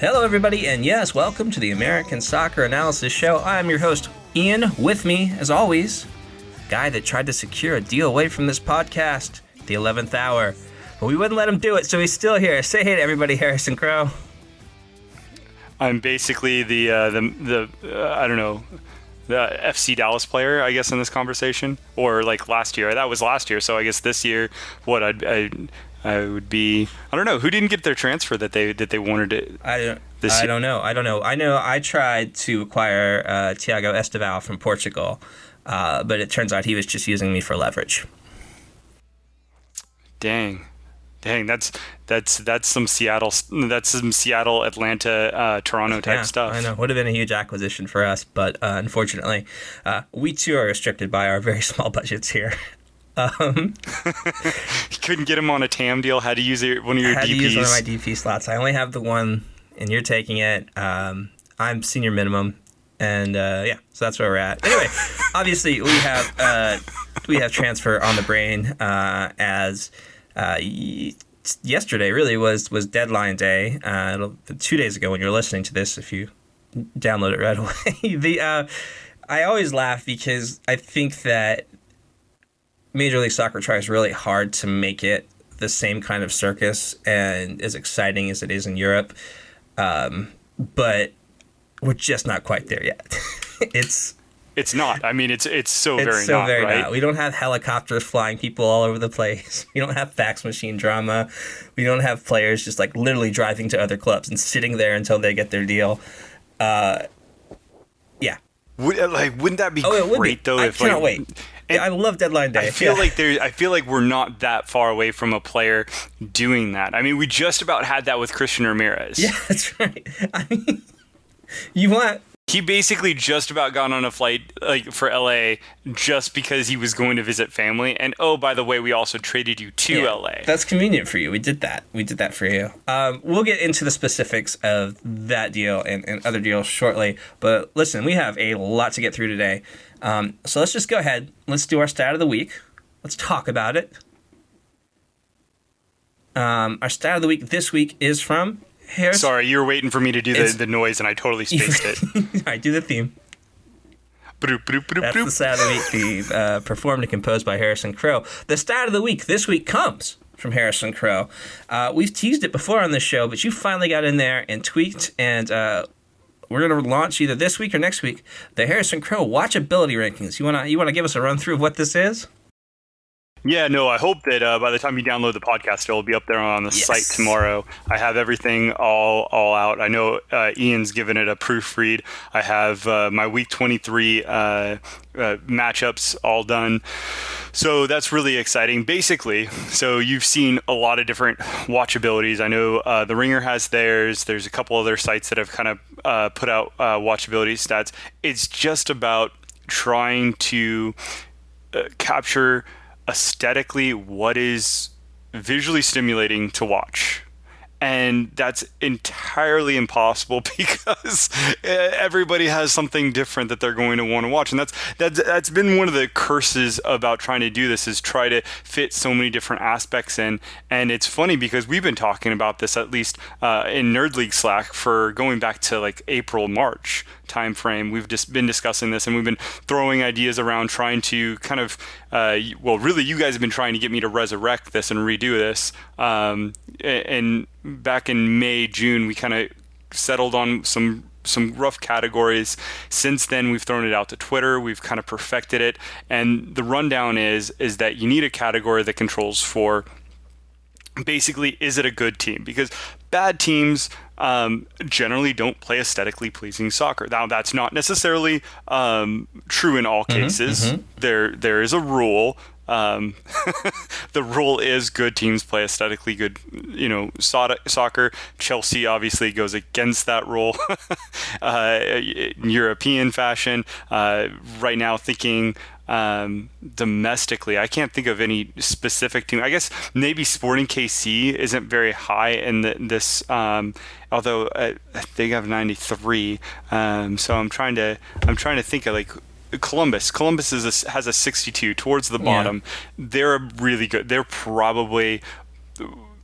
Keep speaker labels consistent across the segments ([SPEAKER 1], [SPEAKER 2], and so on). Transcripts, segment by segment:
[SPEAKER 1] Hello, everybody, and yes, welcome to the American Soccer Analysis Show. I'm your host, Ian. With me, as always, guy that tried to secure a deal away from this podcast, the 11th hour. But we wouldn't let him do it, so he's still here. Say hey to everybody, Harrison Crow.
[SPEAKER 2] I'm basically the uh, the the uh, I don't know the FC Dallas player, I guess, in this conversation, or like last year. That was last year, so I guess this year, what I'd, I I would be I don't know who didn't get their transfer that they that they wanted to.
[SPEAKER 1] I don't.
[SPEAKER 2] This
[SPEAKER 1] I
[SPEAKER 2] year-
[SPEAKER 1] don't know. I don't know. I know. I tried to acquire uh, Tiago Esteval from Portugal, uh, but it turns out he was just using me for leverage.
[SPEAKER 2] Dang. Dang, that's that's that's some Seattle that's some Seattle, Atlanta, uh, Toronto type
[SPEAKER 1] Yeah,
[SPEAKER 2] stuff.
[SPEAKER 1] I know. Would have been a huge acquisition for us, but uh, unfortunately, uh, we too are restricted by our very small budgets here. Um,
[SPEAKER 2] You couldn't get him on a TAM deal. Had to use your, one of your
[SPEAKER 1] I had
[SPEAKER 2] DPs.
[SPEAKER 1] to use one of my DP slots. I only have the one, and you're taking it. Um, I'm senior minimum, and uh, yeah, so that's where we're at. Anyway, obviously we have uh, we have transfer on the brain uh, as uh, y- yesterday really was was deadline day. Uh, it'll, two days ago when you're listening to this, if you download it right away. the uh, I always laugh because I think that Major League Soccer tries really hard to make it the same kind of circus and as exciting as it is in Europe, um, but we're just not quite there yet. it's
[SPEAKER 2] It's not. I mean, it's it's so
[SPEAKER 1] it's
[SPEAKER 2] very
[SPEAKER 1] so
[SPEAKER 2] not
[SPEAKER 1] very
[SPEAKER 2] right.
[SPEAKER 1] not. We don't have helicopters flying people all over the place. We don't have fax machine drama. We don't have players just like literally driving to other clubs and sitting there until they get their deal. Uh, yeah.
[SPEAKER 2] Would, like, wouldn't that be
[SPEAKER 1] Oh,
[SPEAKER 2] great
[SPEAKER 1] be.
[SPEAKER 2] though?
[SPEAKER 1] I
[SPEAKER 2] if
[SPEAKER 1] cannot
[SPEAKER 2] like,
[SPEAKER 1] wait.
[SPEAKER 2] And
[SPEAKER 1] I love deadline day.
[SPEAKER 2] I feel
[SPEAKER 1] Yeah.
[SPEAKER 2] like there. I feel like we're not that far away from a player doing that. I mean, we just about had that with Christian Ramirez.
[SPEAKER 1] yeah, that's right. I mean, you want
[SPEAKER 2] He basically just about got on a flight like for LA just because he was going to visit family. And oh, by the way, we also traded you to
[SPEAKER 1] Yeah,
[SPEAKER 2] LA.
[SPEAKER 1] That's convenient for you. We did that. We did that for you. Um, we'll get into the specifics of that deal and, and other deals shortly. But listen, we have a lot to get through today. Um, so let's just go ahead. Let's do our stat of the week. Let's talk about it. Um, our stat of the week this week is from Harris.
[SPEAKER 2] Sorry, you were waiting for me to do the, the noise, and I totally spaced it.
[SPEAKER 1] I do the theme.
[SPEAKER 2] Broop, broop, broop,
[SPEAKER 1] That's the stat of the week, the, uh, performed and composed by Harrison Crow. The stat of the week this week comes from Harrison Crow. Uh, we've teased it before on this show, but you finally got in there and tweaked, and uh, we're going to launch either this week or next week the Harrison Crow watchability rankings. You want to you want to give us a run through of what this is?
[SPEAKER 2] Yeah, no, I hope that uh, by the time you download the podcast, it'll be up there on the
[SPEAKER 1] Yes.
[SPEAKER 2] site tomorrow. I have everything all all out. I know uh, Ian's given it a proofread. I have uh, my week 23 uh, uh, matchups all done. So that's really exciting. Basically, so you've seen a lot of different watchabilities. I know uh, the Ringer has theirs. There's a couple other sites that have kind of uh, put out uh, watchability stats. It's just about trying to uh, capture aesthetically what is visually stimulating to watch. And that's entirely impossible because everybody has something different that they're going to want to watch, and that's that's that's been one of the curses about trying to do this is try to fit so many different aspects in. And it's funny because we've been talking about this at least uh, in Nerd League Slack for going back to like April March time frame. We've just been discussing this, and we've been throwing ideas around, trying to kind of, uh, well, really, you guys have been trying to get me to resurrect this and redo this. Um, and back in May, June, we kind of settled on some some rough categories. Since then, we've thrown it out to Twitter. We've kind of perfected it, and the rundown is is that you need a category that controls for basically, is it a good team? Because bad teams um, generally don't play aesthetically pleasing soccer. Now, that's not necessarily um, true in all cases. There, there is a rule. Um, the rule is good teams play aesthetically good, you know, so- soccer. Chelsea obviously goes against that rule uh, European fashion. Uh, right now, thinking um, domestically, I can't think of any specific team. I guess maybe Sporting KC isn't very high in the, this, um, although uh, they have 93. Um, so I'm trying to I'm trying to think of like Columbus. Columbus is a, has a 62 towards the bottom. They're really good. They're probably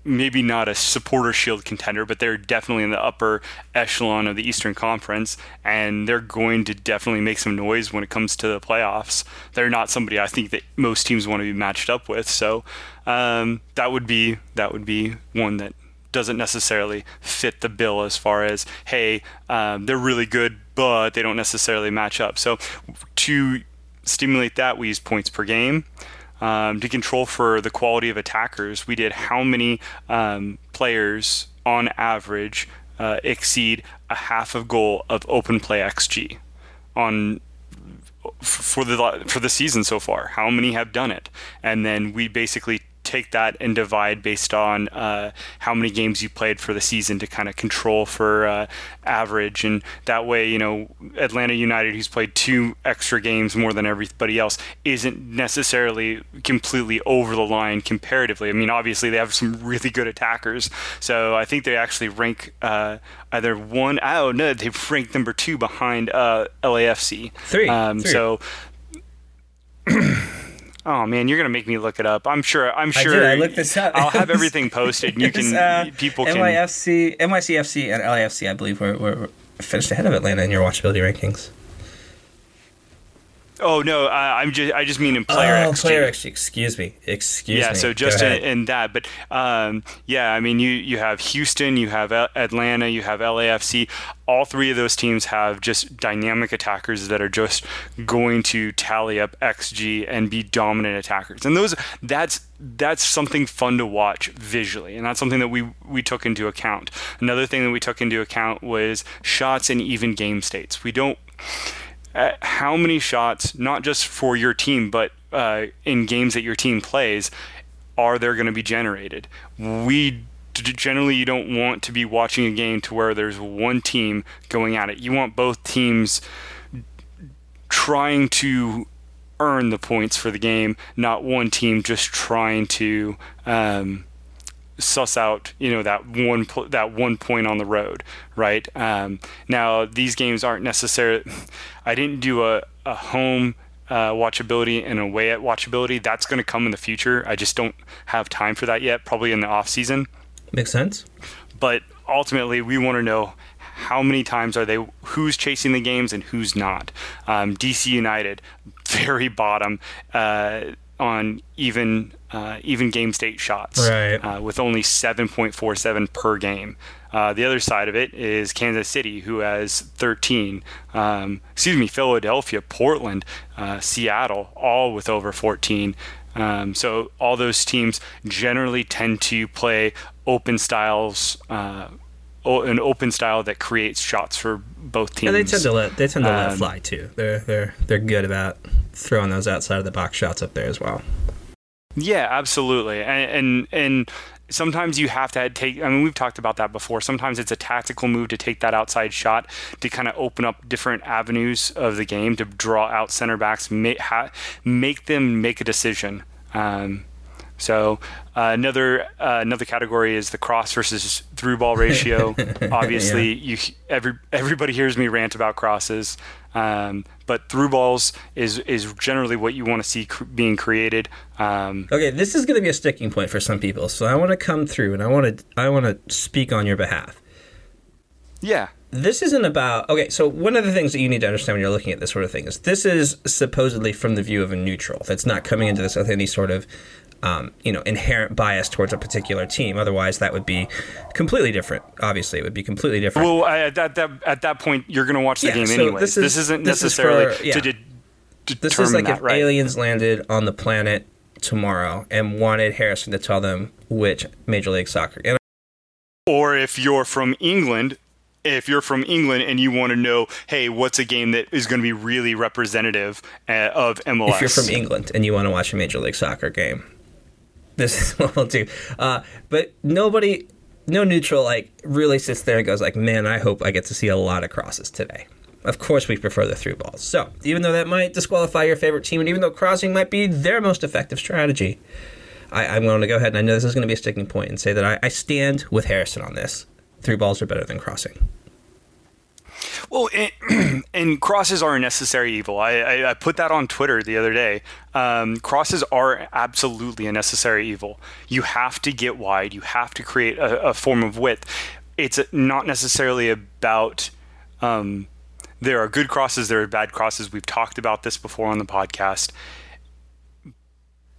[SPEAKER 2] maybe not a supporter shield contender, but they're definitely in the upper echelon of the Eastern Conference, and they're going to definitely make some noise when it comes to the playoffs. They're not somebody I think that most teams want to be matched up with, so um, that would be that would be one that doesn't necessarily fit the bill as far as hey um, they're really good but they don't necessarily match up so to stimulate that we use points per game um, to control for the quality of attackers we did how many um, players on average uh, exceed a half of goal of open play xg on for the for the season so far. How many have done it? And then we basically take that and divide based on uh, how many games you played for the season to kind of control for uh, average. And that way, you know, Atlanta United, who's played two extra games more than everybody else, isn't necessarily completely over the line comparatively. I mean, obviously they have some really good attackers, so I think they actually rank uh, either one. Oh no, they rank number two behind uh, LAFC.
[SPEAKER 1] Three.
[SPEAKER 2] Um,
[SPEAKER 1] Three.
[SPEAKER 2] So. Oh man, you're gonna make me look it up. I'm sure. I'm
[SPEAKER 1] I
[SPEAKER 2] sure.
[SPEAKER 1] did. I looked this up.
[SPEAKER 2] I'll have everything posted. and You can.
[SPEAKER 1] uh,
[SPEAKER 2] people can.
[SPEAKER 1] NYFC, NYCFC, and LAFC, I believe, were finished ahead of Atlanta in your watchability rankings.
[SPEAKER 2] Oh no, I, I'm just. I just mean in player
[SPEAKER 1] oh,
[SPEAKER 2] XG.
[SPEAKER 1] player XG. Excuse me. Excuse
[SPEAKER 2] yeah,
[SPEAKER 1] me.
[SPEAKER 2] Yeah,
[SPEAKER 1] so
[SPEAKER 2] just in, in that, but um, yeah, I mean, you you have Houston, you have Atlanta, you have LAFC. All three of those teams have just dynamic attackers that are just going to tally up XG and be dominant attackers. And those that's that's something fun to watch visually, and that's something that we we took into account. Another thing that we took into account was shots and even game states. We don't uh, how many shots, not just for your team, but uh, in games that your team plays, are there going to be generated? We generally you don't want to be watching a game to where there's one team going at it. You want both teams trying to earn the points for the game, not one team just trying to um, suss out you know that one po- that one point on the road, right? Um, now these games aren't necessarily. I didn't do a, a home uh, watchability and away at watchability. That's going to come in the future. I just don't have time for that yet. Probably in the off season
[SPEAKER 1] Makes sense.
[SPEAKER 2] but ultimately we want to know how many times are they who's chasing the games and who's not um, dc united very bottom uh, on even uh, even game state shots
[SPEAKER 1] Right.
[SPEAKER 2] uh, with only 7.47 per game uh, the other side of it is Kansas City, who has 13. Um, excuse me, Philadelphia, Portland, uh, Seattle, all with over 14. Um, so all those teams generally tend to play open styles, uh, an open style that creates shots for both teams.
[SPEAKER 1] Yeah, they tend to let they tend to let
[SPEAKER 2] Um,
[SPEAKER 1] fly too. They're they're they're good about throwing those outside of the box shots up there as well.
[SPEAKER 2] Yeah, absolutely. And, and and sometimes you have to take. I mean, we've talked about that before. Sometimes it's a tactical move to take that outside shot to kind of open up different avenues of the game to draw out center backs, make ha, make them make a decision. Um, so uh, another uh, another category is the cross versus through ball ratio. Obviously, you every everybody hears me rant about crosses, um, but through balls is is generally what you want to see cr- being created. Um,
[SPEAKER 1] Okay, this is going to be a sticking point for some people. So I want to come through and I want to I want to speak on your behalf.
[SPEAKER 2] yeah,
[SPEAKER 1] This isn't about okay. So one of the things that you need to understand when you're looking at this sort of thing is this is supposedly from the view of a neutral that's not coming into this with any sort of um, you know inherent bias towards a particular team. Otherwise, that would be completely different. Obviously, it would be completely different.
[SPEAKER 2] Well, I, at that, that at that point, you're going to watch the
[SPEAKER 1] Yeah,
[SPEAKER 2] game
[SPEAKER 1] so
[SPEAKER 2] anyways.
[SPEAKER 1] this
[SPEAKER 2] This,
[SPEAKER 1] is-
[SPEAKER 2] isn't
[SPEAKER 1] this is
[SPEAKER 2] necessarily
[SPEAKER 1] for- yeah.
[SPEAKER 2] to de-
[SPEAKER 1] this
[SPEAKER 2] determine
[SPEAKER 1] is like
[SPEAKER 2] that,
[SPEAKER 1] if
[SPEAKER 2] right?
[SPEAKER 1] aliens landed on the planet tomorrow and wanted Harrison to tell them which Major League Soccer. And
[SPEAKER 2] Or if you're from England, if you're from England and you want to know, hey, what's a game that is going to be really representative uh, of MLS?
[SPEAKER 1] if you're from England and you want to watch a Major League Soccer game, this is what we'll do. Uh, but nobody, no neutral, like really sits there and goes like, "Man, I hope I get to see a lot of crosses today." Of course, we prefer the through balls. So even though that might disqualify your favorite team, and even though crossing might be their most effective strategy, I, I'm going to go ahead and I know this is going to be a sticking point and say that I, I stand with Harrison on this. Through balls are better than crossing.
[SPEAKER 2] Well, and, and crosses are a necessary evil. I, I, I put that on Twitter the other day. Um, crosses are absolutely a necessary evil. You have to get wide. You have to create a, a form of width. It's not necessarily about. Um, there are good crosses. There are bad crosses. We've talked about this before on the podcast.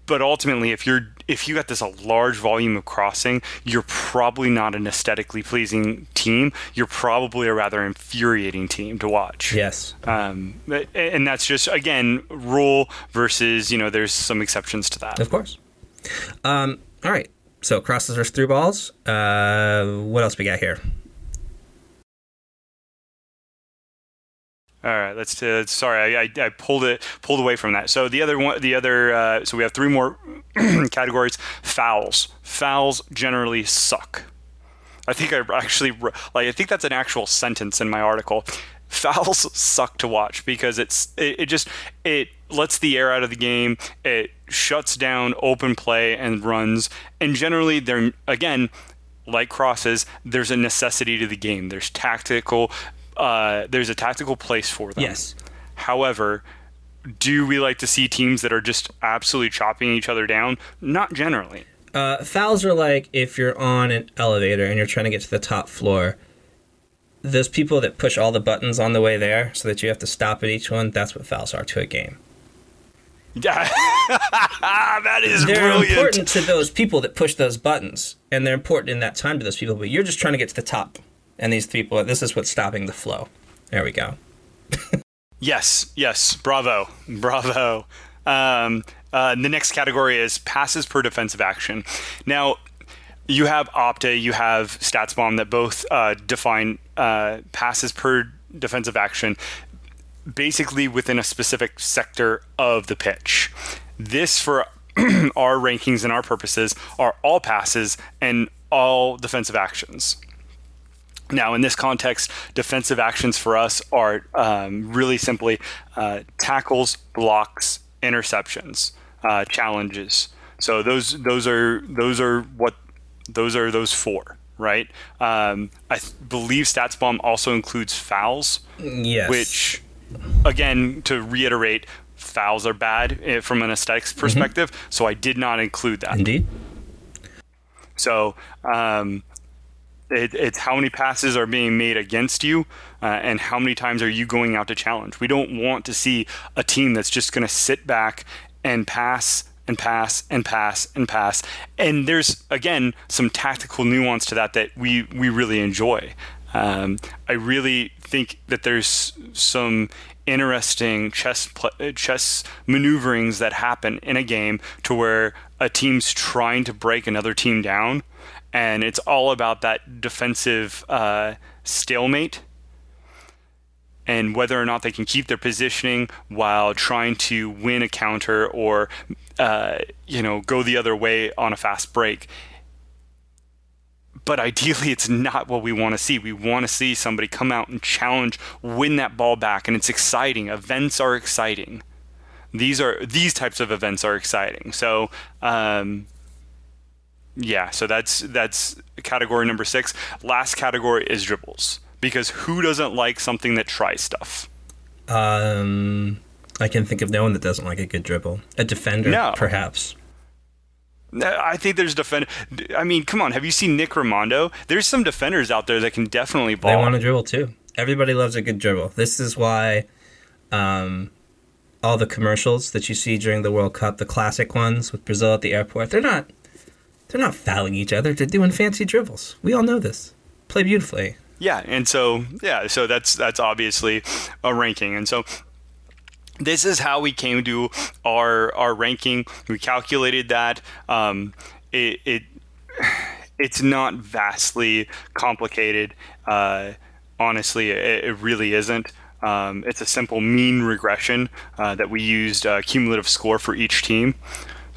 [SPEAKER 2] But ultimately, if you're if you got this a large volume of crossing, you're probably not an aesthetically pleasing team. You're probably a rather infuriating team to watch.
[SPEAKER 1] Yes.
[SPEAKER 2] Um, and that's just again rule versus you know there's some exceptions to that.
[SPEAKER 1] Of course. Um, all right. So crosses versus through balls. Uh, what else we got here?
[SPEAKER 2] All right, let's. Uh, sorry, I, I, I pulled it pulled away from that. So the other one, the other. Uh, so we have three more categories. Fouls. Fouls generally suck. I think I actually like. I think that's an actual sentence in my article. Fouls suck to watch because it's it, it just it lets the air out of the game. It shuts down open play and runs. And generally, they're again like crosses. There's a necessity to the game. There's tactical uh, there's a tactical place for them.
[SPEAKER 1] Yes.
[SPEAKER 2] However, do we like to see teams that are just absolutely chopping each other down? Not generally.
[SPEAKER 1] Uh, fouls are like if you're on an elevator and you're trying to get to the top floor. Those people that push all the buttons on the way there so that you have to stop at each one, that's what fouls are to a game.
[SPEAKER 2] Yeah, that is
[SPEAKER 1] They're
[SPEAKER 2] brilliant.
[SPEAKER 1] important to those people that push those buttons, and they're important in that time to those people, but you're just trying to get to the top. And these people, this is what's stopping the flow. There we go.
[SPEAKER 2] Yes, yes, bravo, bravo. Um, uh, the next category is passes per defensive action. Now, you have Opta, you have StatsBomb that both uh, define uh, passes per defensive action basically within a specific sector of the pitch. This, for our rankings and our purposes, are all passes and all defensive actions. Now, in this context, defensive actions for us are um, really simply uh, tackles, blocks, interceptions, uh, challenges. So those those are those are what those are those four, right? Um, I th- believe StatsBomb also includes fouls,
[SPEAKER 1] Yes.
[SPEAKER 2] which, again, to reiterate, fouls are bad eh, from an aesthetics perspective. So I did not include that.
[SPEAKER 1] Indeed.
[SPEAKER 2] So um, it, it's how many passes are being made against you, uh, and how many times are you going out to challenge. We don't want to see a team that's just going to sit back and pass and pass and pass and pass. And there's again some tactical nuance to that that we we really enjoy. Um, I really think that there's some interesting chess uh, chess maneuverings that happen in a game to where a team's trying to break another team down, and it's all about that defensive uh, stalemate and whether or not they can keep their positioning while trying to win a counter or uh, you know go the other way on a fast break. But ideally it's not what we want to see. We want to see somebody come out and challenge win that ball back and it's exciting. Events are exciting. These are these types of events are exciting. So um, yeah so that's that's category number six last category is dribbles because who doesn't like something that tries stuff
[SPEAKER 1] Um, I can think of no one that doesn't like a good dribble. A defender,
[SPEAKER 2] No.
[SPEAKER 1] perhaps.
[SPEAKER 2] I think there's defend. I mean, come on. Have you seen Nick Rimando? There's some defenders out there that can definitely ball.
[SPEAKER 1] They want to dribble too. Everybody loves a good dribble. This is why um, all the commercials that you see during the World Cup, the classic ones with Brazil at the airport, they're not they're not fouling each other. They're doing fancy dribbles. We all know this. Play beautifully.
[SPEAKER 2] Yeah, and so yeah, so that's that's obviously a ranking, and so this is how we came to our our ranking. We calculated that. Um, it, it it's not vastly complicated. Uh, honestly, it, it really isn't. Um, it's a simple mean regression uh, that we used uh, cumulative score for each team.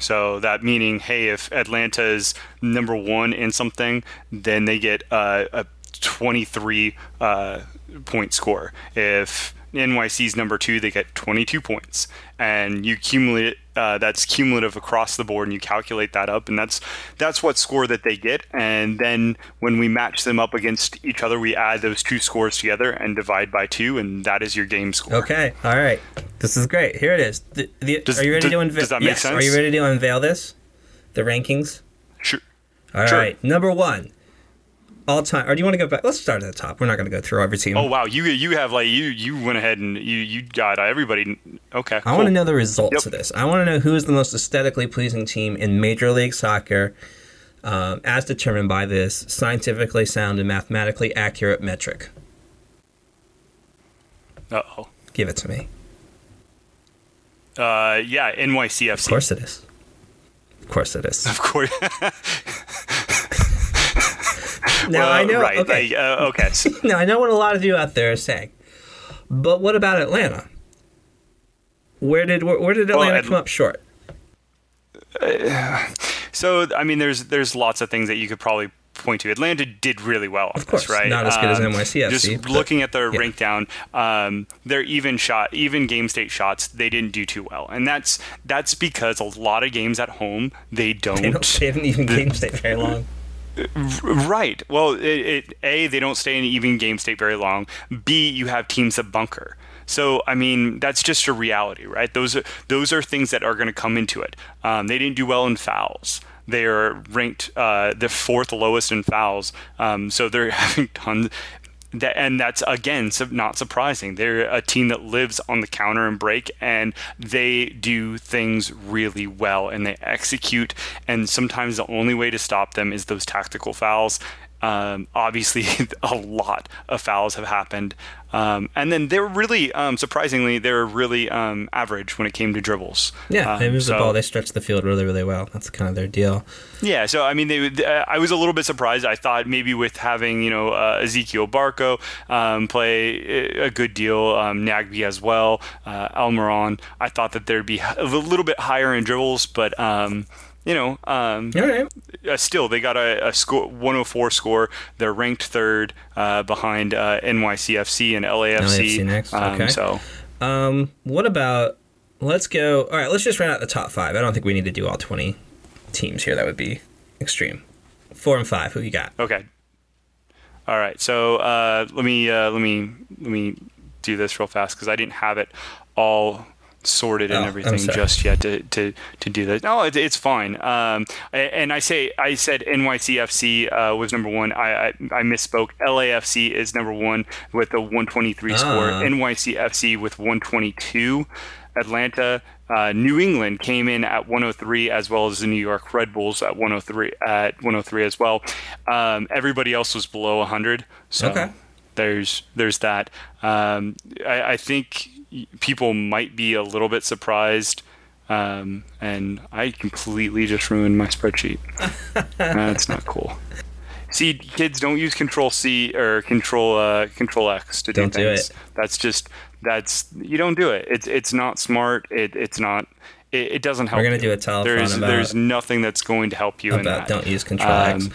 [SPEAKER 2] So that meaning, hey, if Atlanta is number one in something, then they get uh, a 23 uh, point score. If NYC's number two, they get 22 points, and you cumulate uh, that's cumulative across the board, and you calculate that up, and that's that's what score that they get. And then when we match them up against each other, we add those two scores together and divide by two, and that is your game score.
[SPEAKER 1] Okay, all right. This is great. Here it is. The, the,
[SPEAKER 2] Does-
[SPEAKER 1] are you ready
[SPEAKER 2] does-
[SPEAKER 1] to unveil?
[SPEAKER 2] does that make
[SPEAKER 1] yes. Are you ready to unveil this? The rankings.
[SPEAKER 2] Sure.
[SPEAKER 1] All right.
[SPEAKER 2] Sure.
[SPEAKER 1] Number one, all time. Or do you want to go back? Let's start at the top. We're not going to go through every team.
[SPEAKER 2] Oh wow, you you have like you you went ahead and you you got everybody. Okay.
[SPEAKER 1] I want to know the results
[SPEAKER 2] Yep.
[SPEAKER 1] of this. I want to know who is the most aesthetically pleasing team in Major League Soccer, um, as determined by this scientifically sound and mathematically accurate metric.
[SPEAKER 2] Uh oh.
[SPEAKER 1] Give it to me.
[SPEAKER 2] Uh yeah, NYCFC.
[SPEAKER 1] Of course it is. Of course it is.
[SPEAKER 2] Of course.
[SPEAKER 1] Now
[SPEAKER 2] Well,
[SPEAKER 1] I know.
[SPEAKER 2] Right.
[SPEAKER 1] Okay.
[SPEAKER 2] like, uh, okay.
[SPEAKER 1] Now I know what a lot of you out there are saying, but what about Atlanta? Where did where, where did
[SPEAKER 2] Well,
[SPEAKER 1] Atlanta
[SPEAKER 2] Atl-
[SPEAKER 1] come up short?
[SPEAKER 2] So I mean, there's there's lots of things that you could probably point to. Atlanta did really well. on
[SPEAKER 1] Of course,
[SPEAKER 2] this, right?
[SPEAKER 1] not as good as
[SPEAKER 2] Um,
[SPEAKER 1] NYCFC,
[SPEAKER 2] Just
[SPEAKER 1] but-
[SPEAKER 2] looking at their
[SPEAKER 1] yeah.
[SPEAKER 2] rank down, um, their even shot, even game state shots, they didn't do too well, and that's that's because a lot of games at home they don't.
[SPEAKER 1] They don't they haven't even game state very long.
[SPEAKER 2] Right. Well, it, it a they don't stay in even game state very long. B you have teams that bunker. So I mean that's just a reality, right? Those are those are things that are going to come into it. Um, they didn't do well in fouls. They are ranked uh, the fourth lowest in fouls. Um, so they're having tons. That, and that's again not surprising. They're a team that lives on the counter and break, and they do things really well, and they execute. And sometimes the only way to stop them is those tactical fouls. Um, obviously, a lot of fouls have happened, um, and then they're really um, surprisingly they're really um, average when it came to dribbles.
[SPEAKER 1] Yeah, they
[SPEAKER 2] Um,
[SPEAKER 1] move the ball. They stretch the field really, really well. That's kind of their deal.
[SPEAKER 2] yeah, so I mean, they, I was a little bit surprised. I thought maybe with having you know uh, Ezequiel Barco um, play a good deal, um, Nagbe as well, uh, Almiron, I thought that there'd be a little bit higher in dribbles, but um, you know, um,
[SPEAKER 1] right.
[SPEAKER 2] uh, still they got a, a score 104 score. They're ranked third uh, behind uh, NYCFC and LAFC.
[SPEAKER 1] LAFC next,
[SPEAKER 2] Um,
[SPEAKER 1] okay.
[SPEAKER 2] So
[SPEAKER 1] Um, what about? Let's go. All right, let's just run out the top five. I don't think we need to do all twenty teams here. That would be extreme. Four and five. Who you got?
[SPEAKER 2] Okay. All right. So uh, let me uh, let me let me do this real fast because I didn't have it all sorted
[SPEAKER 1] Oh,
[SPEAKER 2] and everything just yet to, to, to do this. No, it, it's fine. Um, and I say I said NYCFC uh, was number one. I, I I misspoke. LAFC is number one with a 123 score.
[SPEAKER 1] Ah.
[SPEAKER 2] NYCFC with 122. Atlanta, uh, New England came in at 103, as well as the New York Red Bulls at 103 at 103 as well. Um, everybody else was below 100. So
[SPEAKER 1] Okay.
[SPEAKER 2] there's there's that. Um, I, I think people might be a little bit surprised. Um, and I completely just ruined my spreadsheet. That's not cool. See, kids, don't use Control C or Control uh, Control X to do
[SPEAKER 1] Don't do
[SPEAKER 2] things.
[SPEAKER 1] it.
[SPEAKER 2] That's just that's you don't do it. It's it's not smart. It it's not. It, it doesn't help.
[SPEAKER 1] We're gonna
[SPEAKER 2] you.
[SPEAKER 1] do a telethon
[SPEAKER 2] There's
[SPEAKER 1] about-
[SPEAKER 2] there's nothing that's going to help you in that.
[SPEAKER 1] don't use Control
[SPEAKER 2] Um,
[SPEAKER 1] X.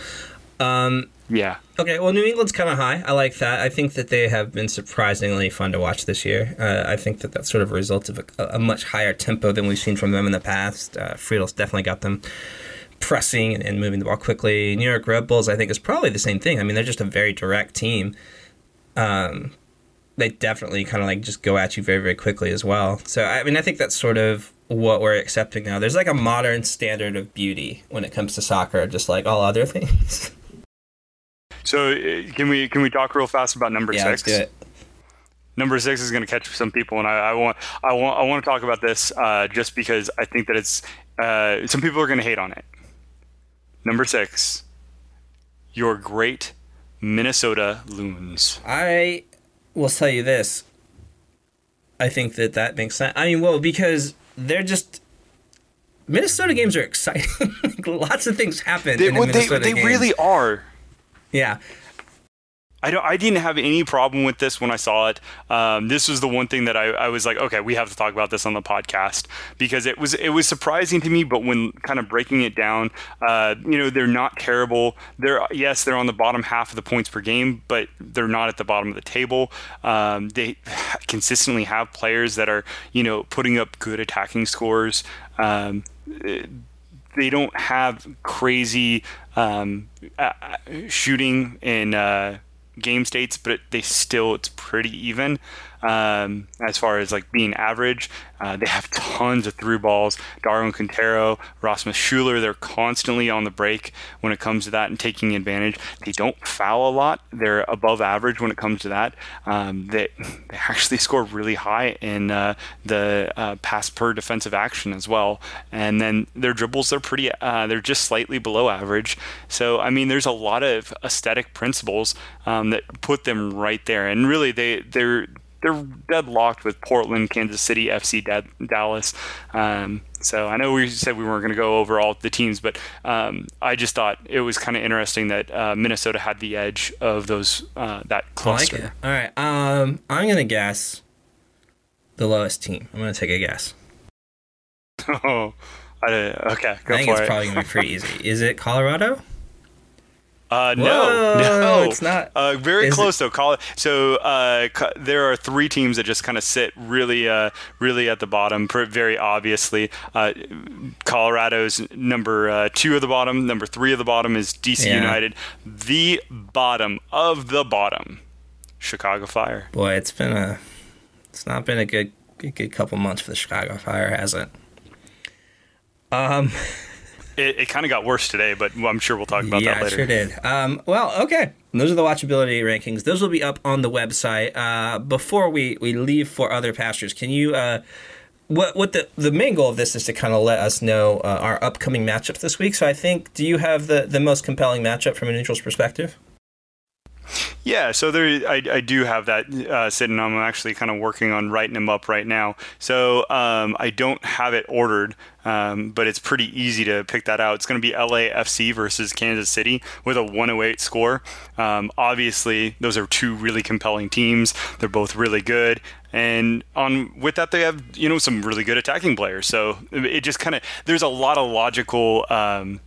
[SPEAKER 1] Um,
[SPEAKER 2] Yeah.
[SPEAKER 1] okay, well, New England's kind of high. I like that. I think that they have been surprisingly fun to watch this year. Uh, I think that that's sort of a result of a, a much higher tempo than we've seen from them in the past. Uh, Friedel's definitely got them pressing and, and moving the ball quickly. New York Red Bulls, I think, is probably the same thing. I mean, they're just a very direct team. Um, they definitely kind of like just go at you very, very quickly as well. So, I mean, I think that's sort of what we're accepting now. There's like a modern standard of beauty when it comes to soccer, just like all other things.
[SPEAKER 2] So uh, can we can we talk real fast about number
[SPEAKER 1] yeah,
[SPEAKER 2] six?
[SPEAKER 1] let's do it.
[SPEAKER 2] Number six is going to catch some people, and I, I want I want I want to talk about this uh, just because I think that it's uh, some people are going to hate on it. Number six, your great Minnesota Loons.
[SPEAKER 1] I will tell you this. I think that that makes sense. I mean, well, because they're just Minnesota games are exciting. Lots of things happen.
[SPEAKER 2] They, well, they,
[SPEAKER 1] Minnesota
[SPEAKER 2] they really are.
[SPEAKER 1] Yeah.
[SPEAKER 2] I don't. I didn't have any problem with this when I saw it. Um, this was the one thing that I, I was like, okay, we have to talk about this on the podcast because it was it was surprising to me. But when kind of breaking it down, uh, you know, they're not terrible. They're yes, they're on the bottom half of the points per game, but they're not at the bottom of the table. Um, they consistently have players that are you know putting up good attacking scores. Um, they don't have crazy um, uh, shooting in uh, game states, but they still it's pretty even um, as far as like being average. Uh, they have tons of through balls. Darwin Quintero, Rasmus Schüller, they're constantly on the break when it comes to that and taking advantage. They don't foul a lot. They're above average when it comes to that. Um, they they actually score really high in uh, the uh, pass per defensive action as well. And then their dribbles are pretty. Uh, they're just slightly below average. So I mean, there's a lot of aesthetic principles um, that put them right there. And really, they they're they're deadlocked with Portland, Kansas City, FC Dallas. Um, so I know we said we weren't going to go over all the teams, but um, I just thought it was kind of interesting that uh, Minnesota had the edge of those uh, that
[SPEAKER 1] I like
[SPEAKER 2] cluster.
[SPEAKER 1] it. All right. Um, I'm gonna guess the lowest team. I'm gonna take a guess.
[SPEAKER 2] oh, I, okay, go
[SPEAKER 1] I think it's
[SPEAKER 2] it.
[SPEAKER 1] probably gonna be pretty easy. Is it Colorado?
[SPEAKER 2] Uh, no,
[SPEAKER 1] Whoa,
[SPEAKER 2] no,
[SPEAKER 1] it's not.
[SPEAKER 2] Uh, very
[SPEAKER 1] Is
[SPEAKER 2] close though. Col- so uh, co- there are three teams that just kind of sit really, uh, really at the bottom. Very obviously, uh, Colorado's number uh, two of the bottom. Number three of the bottom is DC
[SPEAKER 1] Yeah.
[SPEAKER 2] United. The bottom of the bottom, Chicago Fire.
[SPEAKER 1] Boy, it's been a. It's not been a good, good, good couple months for the Chicago Fire, has it? Um.
[SPEAKER 2] It, it kind of got worse today, but I'm sure we'll talk about
[SPEAKER 1] yeah,
[SPEAKER 2] that later.
[SPEAKER 1] sure did. Um, well, okay. Those are the watchability rankings. Those will be up on the website. Uh, before we, we leave for other pastures, can you? Uh, what what the the main goal of this is to kind of let us know uh, our upcoming matchups this week. So I think, do you have the the most compelling matchup from a neutral's perspective?
[SPEAKER 2] Yeah, so there, I, I do have that uh, sitting. I'm actually kind of working on writing them up right now. So um, I don't have it ordered, um, but it's pretty easy to pick that out. It's going to be LAFC versus Kansas City with a 108 score. Um, obviously, those are two really compelling teams. They're both really good. And on with that, they have you know some really good attacking players. So it just kind of there's a lot of logical um,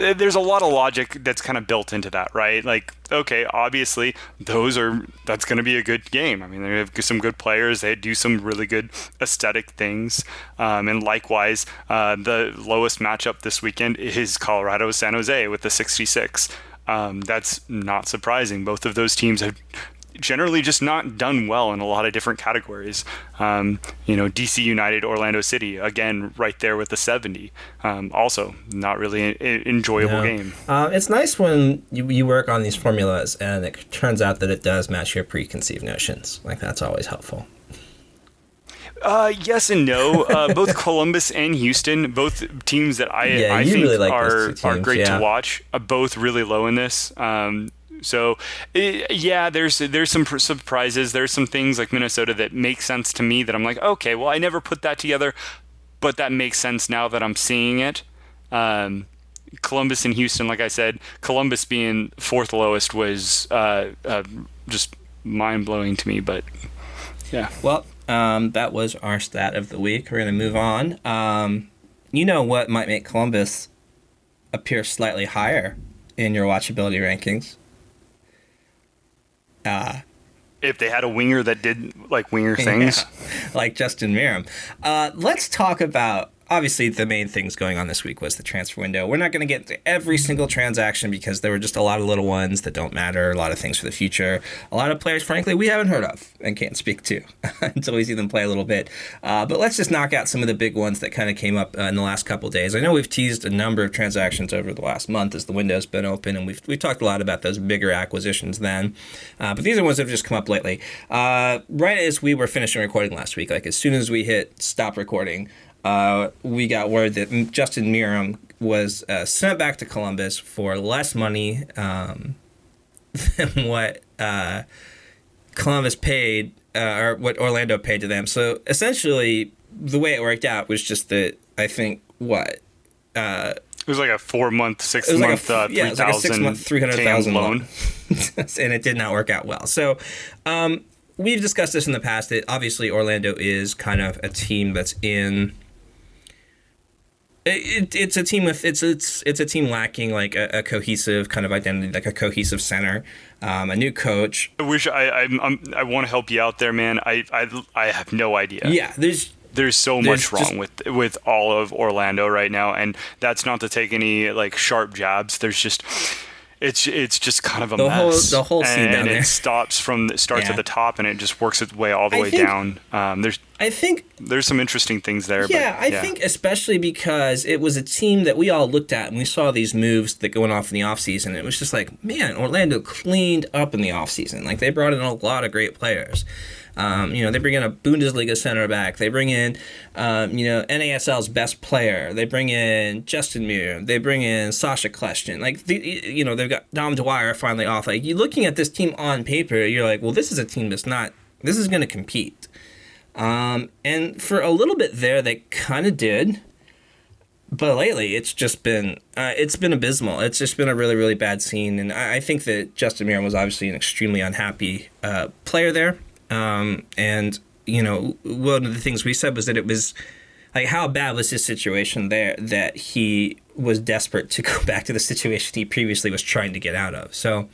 [SPEAKER 2] there's a lot of logic that's kind of built into that, right? Like, okay, obviously those are that's going to be a good game. I mean, they have some good players. They do some really good aesthetic things, um, and likewise, uh, the lowest matchup this weekend is Colorado San Jose with the 66. Um, that's not surprising. Both of those teams have generally just not done well in a lot of different categories. Um, you know, DC United, Orlando City, again, right there with the 70. Um, also, not really an enjoyable
[SPEAKER 1] No.
[SPEAKER 2] game.
[SPEAKER 1] Um, it's nice when you, you work on these formulas and it turns out that it does match your preconceived notions. Like that's always helpful.
[SPEAKER 2] Uh, yes and no. Uh, both Columbus and Houston, both teams that I,
[SPEAKER 1] Yeah,
[SPEAKER 2] I think
[SPEAKER 1] really like
[SPEAKER 2] are, are great
[SPEAKER 1] yeah.
[SPEAKER 2] to watch, are both really low in this. Um, so eh, yeah, there's there's some surprises. There's some things like Minnesota that make sense to me that I'm like, okay, well I never put that together, but that makes sense now that I'm seeing it. Um, Columbus and Houston, like I said, Columbus being fourth lowest was uh, uh, just mind blowing to me. But yeah,
[SPEAKER 1] Well, um, that was our stat of the week. We're to move on. Um, you know what might make Columbus appear slightly higher in your watchability rankings? Uh,
[SPEAKER 2] if they had a winger that did like winger things.
[SPEAKER 1] like Justin Meram. Uh, let's talk about. Obviously, the main things going on this week was the transfer window. We're not going to get to every single transaction because there were just a lot of little ones that don't matter, a lot of things for the future, a lot of players, frankly, we haven't heard of and can't speak to until we see them play a little bit. Uh, but let's just knock out some of the big ones that kind of came up uh, in the last couple days. I know we've teased a number of transactions over the last month as the window's been open, and we've, we've talked a lot about those bigger acquisitions then. Uh, but these are ones that have just come up lately. Uh, right as we were finishing recording last week, like as soon as we hit stop recording, uh, we got word that Justin Meram was uh, sent back to Columbus for less money um, than what uh, Columbus paid uh, or what Orlando paid to them. So essentially, the way it worked out was just that I think what
[SPEAKER 2] It was like a four month, six
[SPEAKER 1] was like a
[SPEAKER 2] month, uh,
[SPEAKER 1] yeah, it was like a six month, three hundred thousand
[SPEAKER 2] loan,
[SPEAKER 1] and it did not work out well. So, um, we've discussed this in the past. That obviously Orlando is kind of a team that's in. It, it's a team with it's it's it's a team lacking like a, a cohesive kind of identity, like a cohesive center, um, a new coach.
[SPEAKER 2] I wish I I'm, I'm, I want to help you out there, man. I I, I have no idea.
[SPEAKER 1] Yeah, there's
[SPEAKER 2] There's so
[SPEAKER 1] There's
[SPEAKER 2] much wrong
[SPEAKER 1] just-
[SPEAKER 2] with with all of Orlando right now, and that's not to take any like sharp jabs. There's just it's it's just kind of a
[SPEAKER 1] The whole-
[SPEAKER 2] mess.
[SPEAKER 1] the whole scene
[SPEAKER 2] and
[SPEAKER 1] down
[SPEAKER 2] it
[SPEAKER 1] there.
[SPEAKER 2] stops from it starts
[SPEAKER 1] Yeah.
[SPEAKER 2] at the top and it just works its way all the
[SPEAKER 1] I
[SPEAKER 2] way
[SPEAKER 1] think-
[SPEAKER 2] down. Um, there's
[SPEAKER 1] I think
[SPEAKER 2] there's some interesting things there.
[SPEAKER 1] Yeah,
[SPEAKER 2] but,
[SPEAKER 1] I think especially because it was a team that we all looked at and we saw these moves that going off in the offseason. It was just like, man, Orlando cleaned up in the offseason. Like they brought in a lot of great players. Um, you know, they bring in a Bundesliga center back. They bring in, um, you know, NASL's best player. They bring in Justin Meram. They bring in Sacha Kljestan. Like, the, you know, they've got Dom Dwyer finally off. Like, you looking at this team on paper, you're like, well, this is a team that's not, this is going to compete. Um, and for a little bit there, they kind of did. But lately, it's just been uh, it's been abysmal. It's just been a really really bad scene, and I, I think that Justin Meram was obviously an extremely unhappy uh, player there. Um, and you know, one of the things we said was that it was like how bad was his situation there that he was desperate to go back to the situation he previously was trying to get out of. So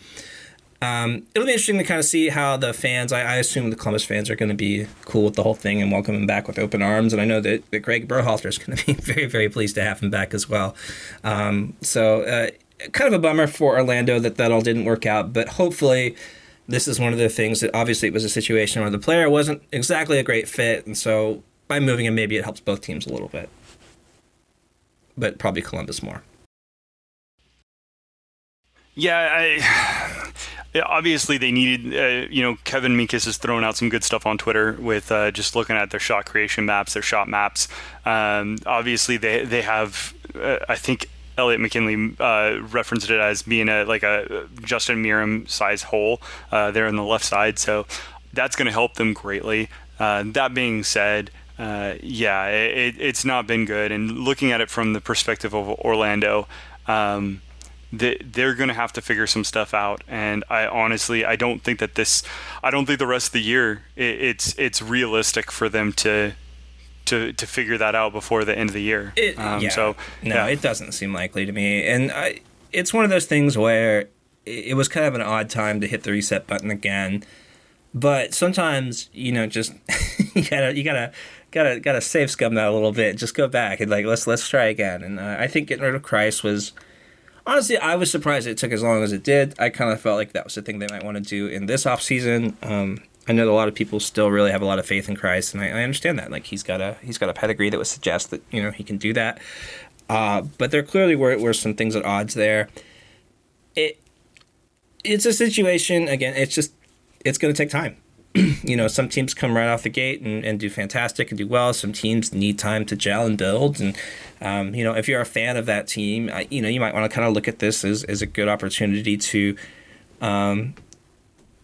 [SPEAKER 1] um, it'll be interesting to kind of see how the fans. I, I assume the Columbus fans are going to be cool with the whole thing and welcome him back with open arms. And I know that, that Greg Berhalter is going to be very, very pleased to have him back as well. Um, so uh, kind of a bummer for Orlando that that all didn't work out. But hopefully, this is one of the things that obviously it was a situation where the player wasn't exactly a great fit, and so by moving him, maybe it helps both teams a little bit. But probably Columbus more.
[SPEAKER 2] Yeah, I, obviously they needed. Uh, you know, Kevin Minkus has thrown out some good stuff on Twitter with uh, just looking at their shot creation maps, their shot maps. Um, obviously, they they have. Uh, I think Eliot McKinley uh, referenced it as being a like a Justin Meram size hole uh, there on the left side. So that's going to help them greatly. Uh, that being said. Uh, yeah, it, it's not been good. And looking at it from the perspective of Orlando, um, they, they're going to have to figure some stuff out and i honestly i don't think that this i don't think the rest of the year it, it's it's realistic for them to to to figure that out before the end of the year
[SPEAKER 1] It,
[SPEAKER 2] um,
[SPEAKER 1] yeah.
[SPEAKER 2] so
[SPEAKER 1] no,
[SPEAKER 2] yeah.
[SPEAKER 1] it doesn't seem likely to me. And I, it's one of those things where it was kind of an odd time to hit the reset button again. But sometimes, you know, just you gotta you gotta gotta gotta save scum that a little bit. Just go back and like let's let's try again. And uh, I think getting rid of Kreis was honestly I was surprised it took as long as it did. I kind of felt like that was the thing they might want to do in this off season. Um, I know that a lot of people still really have a lot of faith in Kreis, and I, I understand that. Like he's got a he's got a pedigree that would suggest that you know he can do that. Uh, but there clearly were, were some things at odds there. It it's a situation again. It's just it's going to take time. you know, some teams come right off the gate and, and do fantastic and do well. Some teams need time to gel and build. And um, you know, if you're a fan of that team, you know, you might want to kind of look at this as, as a good opportunity to, um,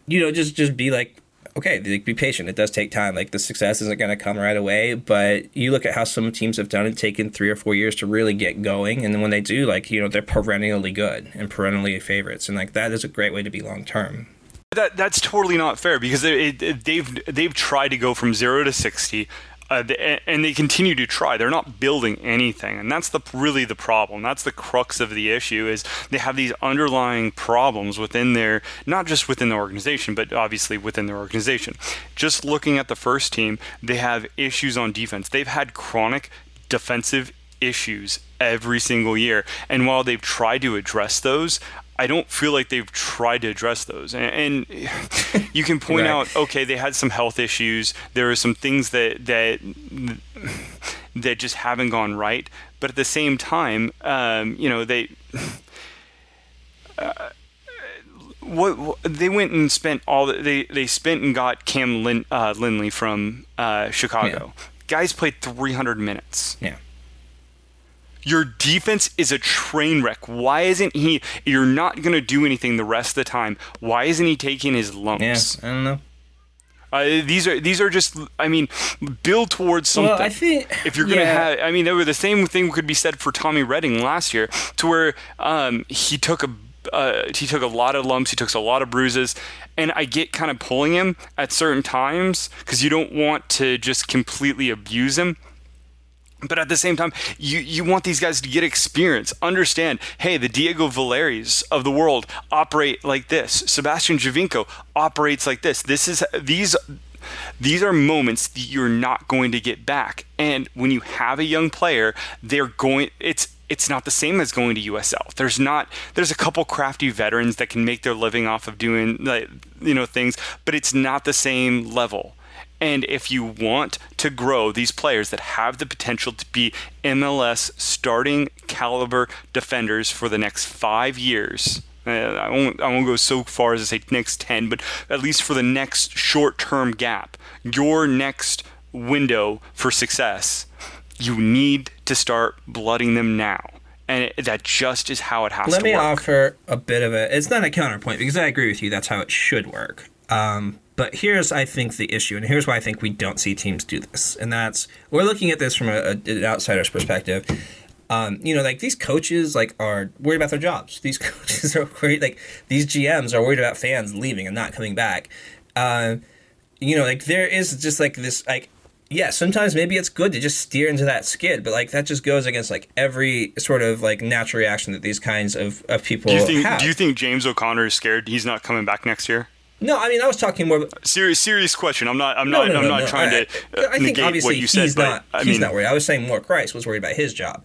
[SPEAKER 1] you know, just just be like, okay, like, be patient. It does take time. Like the success isn't going to come right away, but you look at how some teams have done it, taken three or four years to really get going, and then when they do, like you know, they're perennially good and perennially favorites, and like that is a great way to be long term.
[SPEAKER 2] That that's totally not fair because it, it- they've they've tried to go from zero to sixty, uh, and they continue to try. They're not building anything, and that's the really the problem. That's the crux of the issue is they have these underlying problems within their not just within the organization, but obviously within their organization. Just looking at the first team, they have issues on defense. They've had chronic defensive issues every single year, and while they've tried to address those. I don't feel like they've tried to address those. And, and you can point
[SPEAKER 1] Right.
[SPEAKER 2] out, okay, they had some health issues. There are some things that that that just haven't gone right. But at the same time, um, you know, they. Uh, what, what they went and spent all the, they they spent and got Cam Lin, uh, Lindley from uh, Chicago. Guys played 300 minutes.
[SPEAKER 1] Yeah.
[SPEAKER 2] Your defense is a train wreck. Why isn't he? You're not going to do anything the rest of the time. Why isn't he taking his lumps?
[SPEAKER 1] Yeah, I don't know.
[SPEAKER 2] Uh, these are these are just. I mean, build towards something.
[SPEAKER 1] Well, I think
[SPEAKER 2] if you're gonna
[SPEAKER 1] yeah.
[SPEAKER 2] have, I mean, the same thing could be said for Tommy Redding last year, to where um, he took a uh, he took a lot of lumps, he took a lot of bruises, and I get kind of pulling him at certain times because you don't want to just completely abuse him. But at the same time, you, you want these guys to get experience, understand, hey, the Diego Valeris of the world operate like this. Sebastian Giovinco operates like this. This is these these are moments that you're not going to get back. And when you have a young player, they're going it's it's not the same as going to USL. There's not there's a couple crafty veterans that can make their living off of doing like you know things, but it's not the same level. And if you want to grow these players that have the potential to be MLS starting caliber defenders for the next five years, uh, I won't, I won't go so far as to say next 10, but at least for the next short term gap, your next window for success, you need to start blooding them now. And it, that just is how it has
[SPEAKER 1] Let
[SPEAKER 2] to
[SPEAKER 1] me offer a bit of a. It's not a counterpoint because I agree with you. That's how it should work. Um, but here's, I think, the issue, and here's why I think we don't see teams do this. And that's we're looking at this from a, a, an outsider's perspective. Um, you know, like these coaches, like are worried about their jobs. These coaches are worried, like these GMs are worried about fans leaving and not coming back. Uh, you know, like there is just like this, like yeah, sometimes maybe it's good to just steer into that skid, but like that just goes against like every sort of like natural reaction that these kinds of, of people
[SPEAKER 2] do you think
[SPEAKER 1] have.
[SPEAKER 2] do you think James O'Connor is scared he's not coming back next year?
[SPEAKER 1] No, I mean I was talking more.
[SPEAKER 2] Serious, serious question. I'm not. I'm
[SPEAKER 1] No,
[SPEAKER 2] not.
[SPEAKER 1] no,
[SPEAKER 2] I'm not
[SPEAKER 1] no.
[SPEAKER 2] trying
[SPEAKER 1] I,
[SPEAKER 2] to uh,
[SPEAKER 1] I think obviously
[SPEAKER 2] what you
[SPEAKER 1] he's
[SPEAKER 2] said, but
[SPEAKER 1] not.
[SPEAKER 2] I
[SPEAKER 1] he's
[SPEAKER 2] mean,
[SPEAKER 1] not worried. I was saying more. Kreis was worried about his job.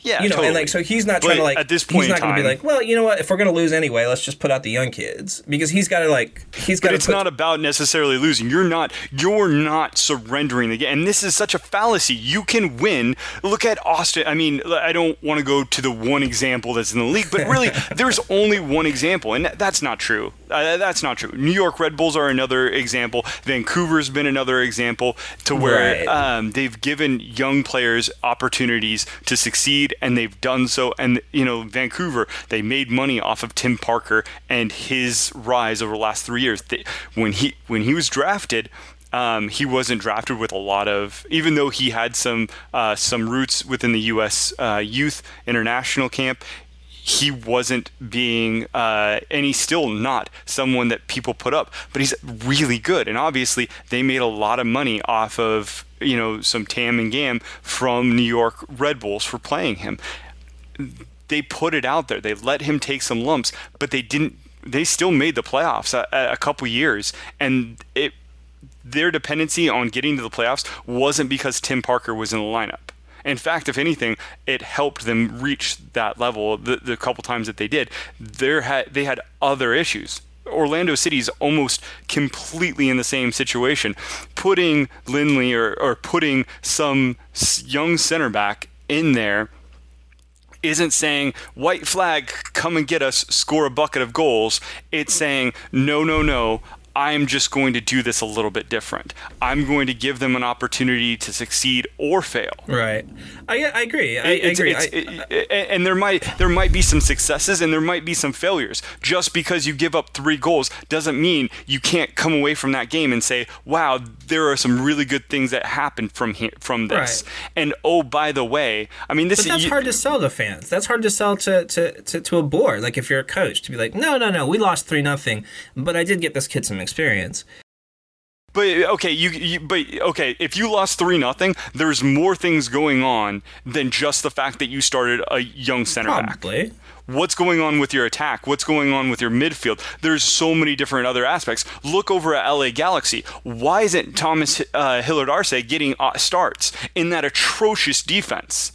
[SPEAKER 2] Yeah,
[SPEAKER 1] you know,
[SPEAKER 2] totally.
[SPEAKER 1] and like so he's not
[SPEAKER 2] But
[SPEAKER 1] trying to like
[SPEAKER 2] at this point
[SPEAKER 1] he's not going to be like, well, you know what? If we're going to lose anyway, let's just put out the young kids because he's got to like he's got
[SPEAKER 2] But
[SPEAKER 1] to.
[SPEAKER 2] it's not about necessarily losing. You're not. You're not surrendering the game, and this is such a fallacy. You can win. Look at Austin. I mean, I don't want to go to the one example that's in the league, but really, there's only one example, and that's not true. Uh, that's not true. New York Red Bulls are another example. Vancouver's been another example to where
[SPEAKER 1] Right.
[SPEAKER 2] um, they've given young players opportunities to succeed, and they've done so. And you know, Vancouver, they made money off of Tim Parker and his rise over the last three years. They, when he when he was drafted. Um, he wasn't drafted with a lot of, even though he had some uh, some roots within the U.S. Uh, youth international camp he wasn't being, uh, and he's still not someone that people put up, but he's really good. And obviously, they made a lot of money off of, you know, some Tam and Gam from New York Red Bulls for playing him. They put it out there. They let him take some lumps, but they didn't. They still made the playoffs a, a couple years, and it their dependency on getting to the playoffs wasn't because Tim Parker was in the lineup. In fact, if anything, it helped them reach that level the, the couple times that they did. There had they had other issues. Orlando City's almost completely in the same situation. Putting Lindley or, or putting some young center back in there isn't saying white flag come and get us score a bucket of goals it's saying no no no i'm just going to do this a little bit different i'm going to give them an opportunity to succeed or fail
[SPEAKER 1] right. I I agree. I, I agree.
[SPEAKER 2] it's-
[SPEAKER 1] I-
[SPEAKER 2] it- it- and there might there might be some successes and there might be some failures. Just because you give up three goals doesn't mean you can't come away from that game and say, "Wow, there are some really good things that happened from here from this."
[SPEAKER 1] Right.
[SPEAKER 2] And oh, by the way, I mean this
[SPEAKER 1] But that's
[SPEAKER 2] you-
[SPEAKER 1] hard to sell to fans. That's hard to sell to, to, to, to a board. Like if you're a coach, to be like, no, no, no, we lost three nothing, but I did get this kid some experience.
[SPEAKER 2] But okay, you, you but okay, if you lost three nothing, there's more things going on than just the fact that you started a young center back. What's going on with your attack? What's going on with your midfield? There's so many different other aspects. Look over at LA Galaxy. Why isn't Thomas uh, Hilliard-Arce getting uh, starts in that atrocious defense?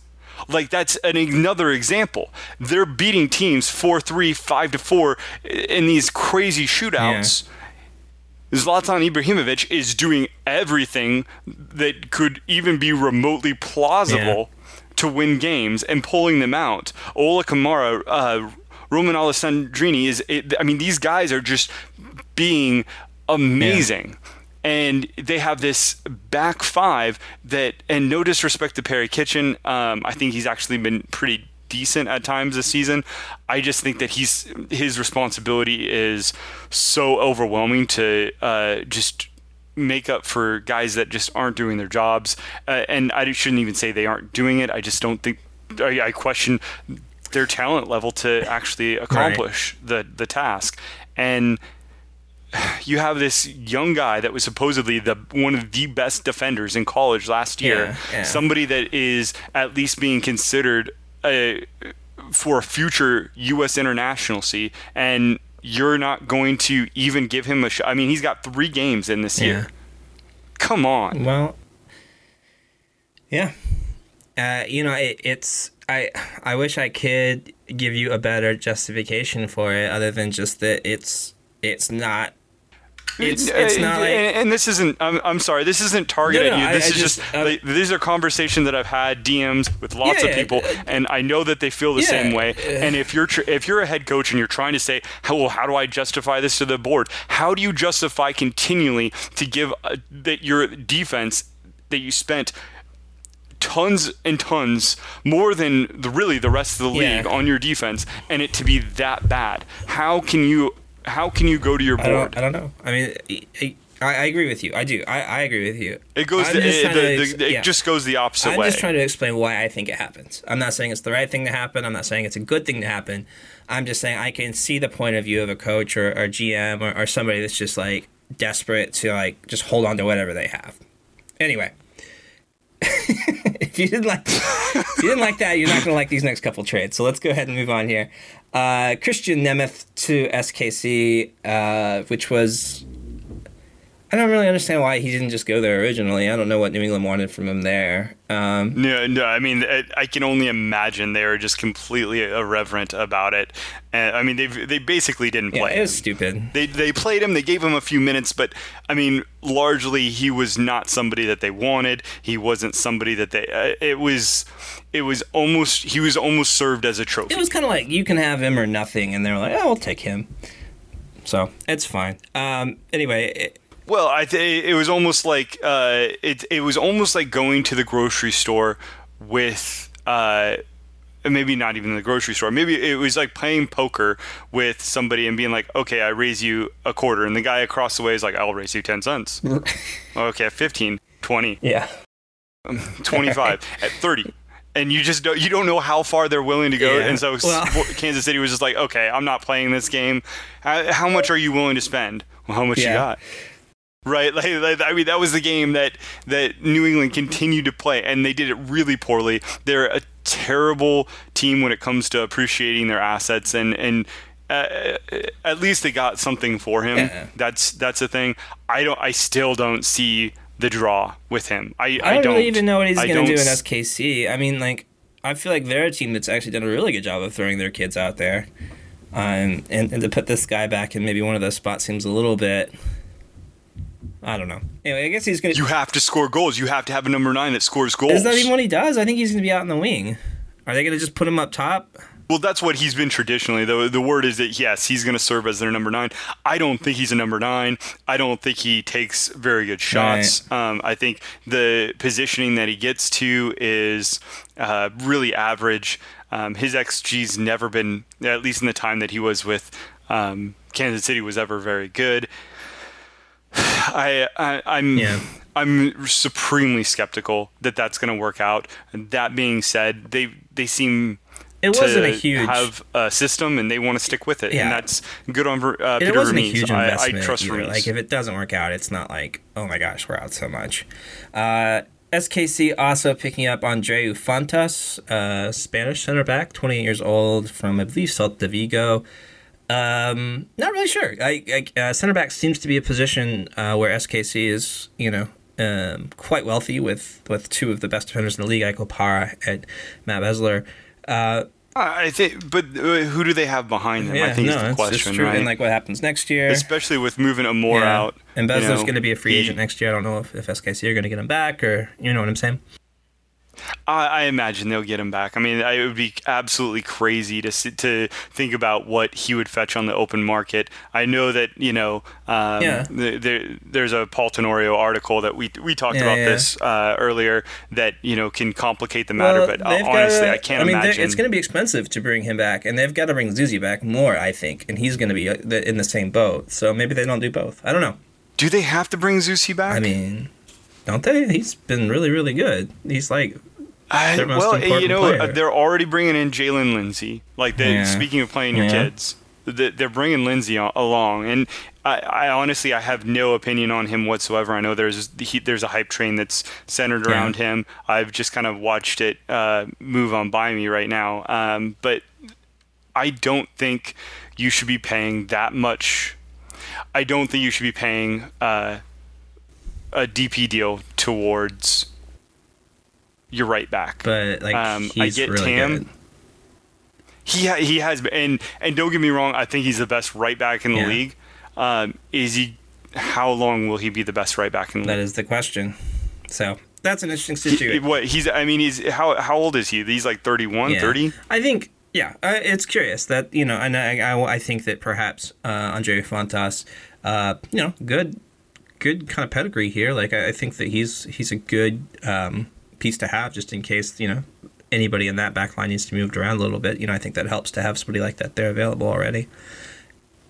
[SPEAKER 2] Like that's an, another example. They're beating teams 4-3, 5-4 in these crazy shootouts. Zlatan Ibrahimovic is doing everything that could even be remotely plausible to win games and pulling them out. Ola Kamara, uh, Romain Alessandrini is. It, I mean, these guys are just being amazing. And they have this back five that, and no disrespect to Perry Kitchen, um, I think he's actually been pretty decent at times this season. I just think that he's his responsibility is so overwhelming to uh, just make up for guys that just aren't doing their jobs. Uh, and I shouldn't even say they aren't doing it. I just don't think I, I question their talent level to actually accomplish the the task. And you have this young guy that was supposedly the one of the best defenders in college last year.
[SPEAKER 1] Yeah, yeah.
[SPEAKER 2] Somebody that is at least being considered a, for a future U.S. internationalcy, and you're not going to even give him a shot. I mean, he's got three games in this
[SPEAKER 1] Yeah.
[SPEAKER 2] year. Come on.
[SPEAKER 1] Well, yeah. Uh, you know, it, it's I. I wish I could give you a better justification for it, other than just that it's it's not. It's it's not like
[SPEAKER 2] and, and this isn't. I'm, I'm sorry. This isn't targeted
[SPEAKER 1] No, no,
[SPEAKER 2] at you. This
[SPEAKER 1] I
[SPEAKER 2] is just.
[SPEAKER 1] just, uh,
[SPEAKER 2] like, these are conversations that I've had DMs with lots
[SPEAKER 1] Yeah,
[SPEAKER 2] of people,
[SPEAKER 1] uh,
[SPEAKER 2] and I know that they feel the
[SPEAKER 1] yeah,
[SPEAKER 2] same way.
[SPEAKER 1] uh,
[SPEAKER 2] and if you're tr- if you're a head coach and you're trying to say, how, well, how do I justify this to the board? How do you justify continually to give uh, that your defense that you spent tons and tons more than the really the rest of the
[SPEAKER 1] Yeah.
[SPEAKER 2] league on your defense and it to be that bad how can you how can you go to your
[SPEAKER 1] I
[SPEAKER 2] board
[SPEAKER 1] don't. I don't know. I mean, I, I, I agree with you. I do. I, I agree with you.
[SPEAKER 2] It goes. The,
[SPEAKER 1] just eh, it,
[SPEAKER 2] the-
[SPEAKER 1] ex-
[SPEAKER 2] the-
[SPEAKER 1] yeah.
[SPEAKER 2] it just goes the opposite way.
[SPEAKER 1] I'm just trying to explain why I think it happens. I'm not saying it's the right thing to happen. I'm not saying it's a good thing to happen. I'm just saying I can see the point of view of a coach or, or GM or, or somebody that's just like desperate to like just hold on to whatever they have. Anyway, if you didn't like if you didn't like that, you're not gonna like these next couple trades. So let's go ahead and move on here. Uh, Krisztian Nemeth to SKC, uh, which was I don't really understand why he didn't just go there originally. I don't know what New England wanted from him there. Um,
[SPEAKER 2] no, no. I mean, it, I can only imagine they were just completely irreverent about it. And I mean, they they basically didn't
[SPEAKER 1] yeah,
[SPEAKER 2] play.
[SPEAKER 1] it was
[SPEAKER 2] him.
[SPEAKER 1] stupid.
[SPEAKER 2] They they played him. They gave him a few minutes, but I mean, largely he was not somebody that they wanted. He wasn't somebody that they. Uh, it was, it was almost. He was almost served as a trophy.
[SPEAKER 1] It was kind of like you can have him or nothing, and they're like, "Oh, we'll take him." So it's fine. Um, anyway, it,
[SPEAKER 2] Well, I th- it was almost like uh, it. It was almost like going to the grocery store with. Uh, maybe not even the grocery store. Maybe it was like playing poker with somebody and being like, "Okay, I raise you a quarter," and the guy across the way is like, "I'll raise you ten cents." okay, 15, 20,
[SPEAKER 1] yeah,
[SPEAKER 2] 25, at 30. And you just don't, you don't know how far they're willing to go.
[SPEAKER 1] Yeah.
[SPEAKER 2] And so
[SPEAKER 1] Well-
[SPEAKER 2] Kansas City was just like, okay, I'm not playing this game. How, how much are you willing to spend? Well, how much you got? Right, like, I mean, that was the game that that New England continued to play, and they did it really poorly. They're a terrible team when it comes to appreciating their assets, and and uh, at least they got something for him.
[SPEAKER 1] Yeah.
[SPEAKER 2] That's that's the thing. I don't. I still don't see the draw with him. I
[SPEAKER 1] I don't, really even know what he's going to do in SKC. I mean, like, I feel like they're a team that's actually done a really good job of throwing their kids out there, um, and and to put this guy back in maybe one of those spots seems a little bit. I don't know. Anyway, I guess he's going to.
[SPEAKER 2] You have to score goals. You have to have a number nine that scores goals.
[SPEAKER 1] Is that even what he does? I think he's going to be out in the wing. Are they going to just put him up top?
[SPEAKER 2] Well, that's what he's been traditionally. The, the word is that, yes, he's going to serve as their number nine. I don't think he's a number nine. I don't think he takes very good shots. Um, I think the positioning that he gets to is uh, really average. Um, his XG's never been, at least in the time that he was with um, Kansas City, was ever very good. I, I I'm
[SPEAKER 1] Yeah.
[SPEAKER 2] I'm supremely skeptical that that's going to work out. That being said, they they seem
[SPEAKER 1] It
[SPEAKER 2] to
[SPEAKER 1] wasn't a huge.
[SPEAKER 2] have a system and they want to stick with it,
[SPEAKER 1] Yeah.
[SPEAKER 2] and that's good on uh,
[SPEAKER 1] it wasn't a huge
[SPEAKER 2] I, I
[SPEAKER 1] investment
[SPEAKER 2] trust
[SPEAKER 1] either.
[SPEAKER 2] Vermes.
[SPEAKER 1] Like if it doesn't work out, it's not like oh my gosh, we're out so much. Uh, SKC also picking up Andreu Fontas, uh, Spanish center back, 28 years old, from I believe Celta Vigo. Um, not really sure. I, I uh, center back seems to be a position uh, where SKC is, you know, um, quite wealthy with with two of the best defenders in the league, Ike Opara and Matt Besler. Uh,
[SPEAKER 2] I think, but uh, who do they have behind them?
[SPEAKER 1] yeah,
[SPEAKER 2] I think
[SPEAKER 1] no,
[SPEAKER 2] is the question,
[SPEAKER 1] true.
[SPEAKER 2] right?
[SPEAKER 1] And like what happens next year,
[SPEAKER 2] Especially with moving Amore
[SPEAKER 1] Yeah.
[SPEAKER 2] out.
[SPEAKER 1] And
[SPEAKER 2] you
[SPEAKER 1] Besler's
[SPEAKER 2] know,
[SPEAKER 1] going to be a free
[SPEAKER 2] he-
[SPEAKER 1] agent next year. I don't know if, if SKC are going to get him back or you know what I'm saying.
[SPEAKER 2] I, I imagine they'll get him back. I mean, I, it would be absolutely crazy to to think about what he would fetch on the open market. I know that you know. Um,
[SPEAKER 1] Yeah.
[SPEAKER 2] th- there, there's a Paul Tenorio article that we we talked
[SPEAKER 1] Yeah,
[SPEAKER 2] about
[SPEAKER 1] yeah.
[SPEAKER 2] this uh, earlier that you know can complicate the matter. but uh, honestly,
[SPEAKER 1] gotta-
[SPEAKER 2] I can't
[SPEAKER 1] I mean,
[SPEAKER 2] imagine.
[SPEAKER 1] it's going to be expensive to bring him back, and they've got to bring Zusi back more, I think, and he's going to be uh, in the same boat. So maybe they don't do both. I don't know.
[SPEAKER 2] Do they have to bring Zusi back?
[SPEAKER 1] I mean, don't they? He's been really, really good. He's like,
[SPEAKER 2] I,
[SPEAKER 1] their most
[SPEAKER 2] well, you know,
[SPEAKER 1] player.
[SPEAKER 2] they're already bringing in Jaylin Lindsey. Like, they,
[SPEAKER 1] Yeah.
[SPEAKER 2] speaking of playing your
[SPEAKER 1] Yeah.
[SPEAKER 2] kids, they're bringing Lindsey along, and I, I honestly I have no opinion on him whatsoever. I know there's he, there's a hype train that's centered
[SPEAKER 1] Yeah.
[SPEAKER 2] around him. I've just kind of watched it uh, move on by me right now, um, but I don't think you should be paying that much. I don't think you should be paying uh, a DP deal towards your right back.
[SPEAKER 1] but like,
[SPEAKER 2] Um, I get
[SPEAKER 1] really
[SPEAKER 2] Tam.
[SPEAKER 1] good.
[SPEAKER 2] He ha- he has been, and and don't get me wrong, I think he's the best right back in the
[SPEAKER 1] Yeah.
[SPEAKER 2] league. Um, is he? How long will he be the best right back in the
[SPEAKER 1] That
[SPEAKER 2] league?
[SPEAKER 1] is the question. So that's an interesting
[SPEAKER 2] He-
[SPEAKER 1] situation.
[SPEAKER 2] what he's? I mean, he's how how old is he? He's like 31,
[SPEAKER 1] Yeah.
[SPEAKER 2] 30?
[SPEAKER 1] I think, yeah, uh, it's curious that you know, and I, I, I think that perhaps uh, Andreu Fontas, uh, you know, good, good kind of pedigree here. Like I, I think that he's he's a good um, piece to have just in case you know anybody in that back line needs to be moved around a little bit. You know, I think that helps to have somebody like that there available already.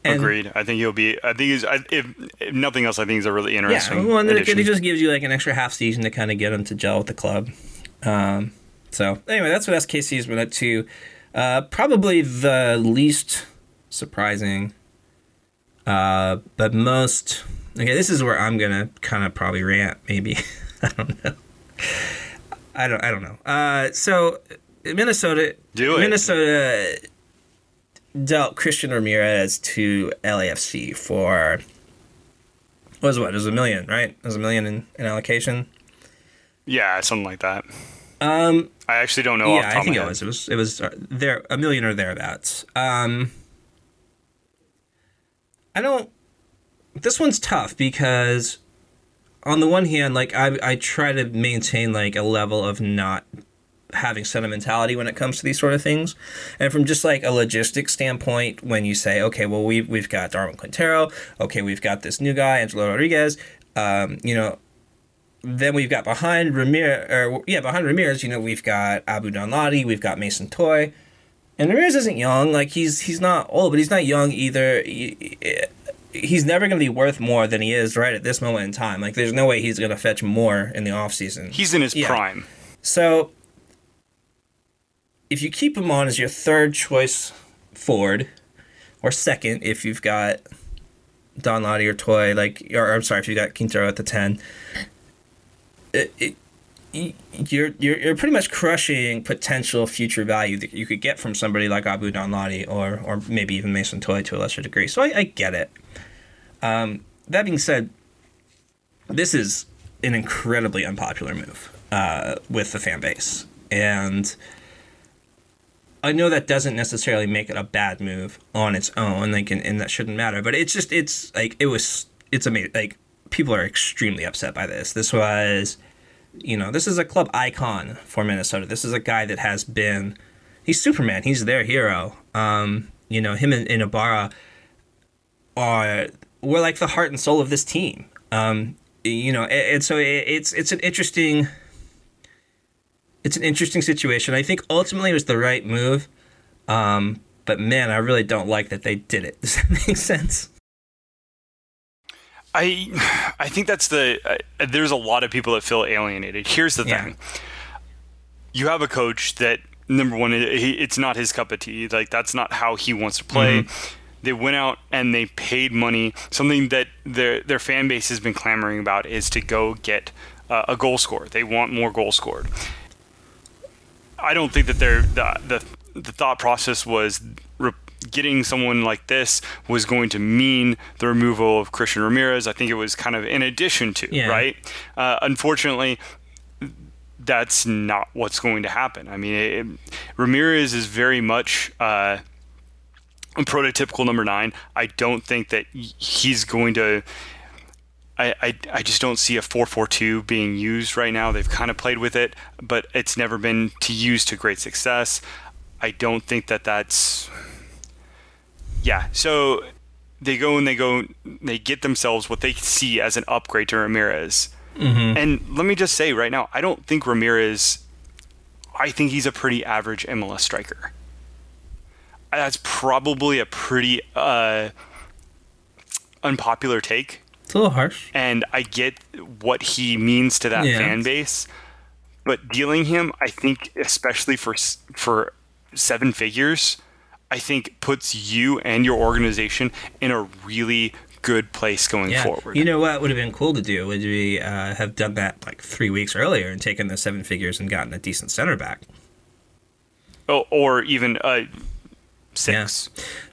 [SPEAKER 1] And-
[SPEAKER 2] Agreed. I think he'll be. I think he's. I, if, if nothing else, I think he's a really
[SPEAKER 1] Yeah,
[SPEAKER 2] interesting.
[SPEAKER 1] well, and it,
[SPEAKER 2] addition.
[SPEAKER 1] it just gives you like an extra half season to kind of get him to gel with the club. Um, so anyway, that's what SKC has been up to. Uh, probably the least surprising, uh, but most. Okay, this is where I'm gonna kind of probably rant. Maybe I don't know. I don't. I don't know. Uh, so Minnesota.
[SPEAKER 2] Do it.
[SPEAKER 1] Minnesota dealt Christian Ramirez to LAFC for what was what? It was a million, right? It was a million in, in allocation.
[SPEAKER 2] yeah, something like that.
[SPEAKER 1] Um,
[SPEAKER 2] I actually don't know.
[SPEAKER 1] yeah, I think it was. It was. It was uh, there a million or thereabouts. Um, I don't. This one's tough because, on the one hand, like I, I try to maintain like a level of not having sentimentality when it comes to these sort of things, and from just like a logistic standpoint, when you say, okay, well we we've got Darwin Quintero, okay, we've got this new guy, Angelo Rodriguez, um, you know, then we've got behind Ramirez, or yeah, behind Ramirez, you know, we've got Abu Danladi, we've got Mason Toye, and Ramirez isn't young. Like he's he's not old, but he's not young either. He- He's never going to be worth more than he is right at this moment in time. Like there's no way he's going to fetch more in the offseason.
[SPEAKER 2] He's in his
[SPEAKER 1] Yeah.
[SPEAKER 2] prime.
[SPEAKER 1] So, if you keep him on as your third choice forward, or second if you've got Danladi or Toye, like, or I'm sorry, if you got Quintero at the ten, it, it, you're you're you're pretty much crushing potential future value that you could get from somebody like Abu Danladi or or maybe even Mason Toye to a lesser degree. So I, I get it. Um, that being said, this is an incredibly unpopular move uh, with the fan base, and I know that doesn't necessarily make it a bad move on its own, like, and, and that shouldn't matter. But it's just, it's like it was, it's amazing. Like people are extremely upset by this. This was, you know, this is a club icon for Minnesota. This is a guy that has been, he's Superman. He's their hero. Um, you know, him and, and Ibarra are were like the heart and soul of this team. Um, you know, and, and so it, it's it's an interesting it's an interesting situation. I think ultimately it was the right move. Um, but man, I really don't like that they did it. Does that make sense?
[SPEAKER 2] I I think that's the uh, there's a lot of people that feel alienated. Here's the
[SPEAKER 1] Yeah.
[SPEAKER 2] thing: you have a coach that number one, he, it's not his cup of tea. Like that's not how he wants to play. They went out and they paid money. Something that their their fan base has been clamoring about is to go get uh, a goal scorer. They want more goals scored. I don't think that their the the, the thought process was re- getting someone like this was going to mean the removal of Christian Ramirez. I think it was kind of in addition to,
[SPEAKER 1] Yeah.
[SPEAKER 2] right? Uh, unfortunately, that's not what's going to happen. I mean, it, Ramirez is very much uh, a prototypical number nine. I don't think that he's going to. I, I, I, I just don't see a 4-4-2 being used right now. They've kind of played with it, but it's never been to use to great success. I don't think that that's yeah. So they go and they go they get themselves what they see as an upgrade to Ramirez. And let me just say right now, I don't think Ramirez. I think he's a pretty average MLS striker. That's probably a pretty uh, unpopular take
[SPEAKER 1] It's a little harsh.
[SPEAKER 2] and I get what he means to that
[SPEAKER 1] Yeah.
[SPEAKER 2] fan base. But dealing him, I think, especially for for seven figures, I think puts you and your organization in a really good place going
[SPEAKER 1] Yeah.
[SPEAKER 2] forward.
[SPEAKER 1] You know what would have been cool to do would be uh, have done that like three weeks earlier and taken the seven figures and gotten a decent center back.
[SPEAKER 2] Oh, or even uh, six.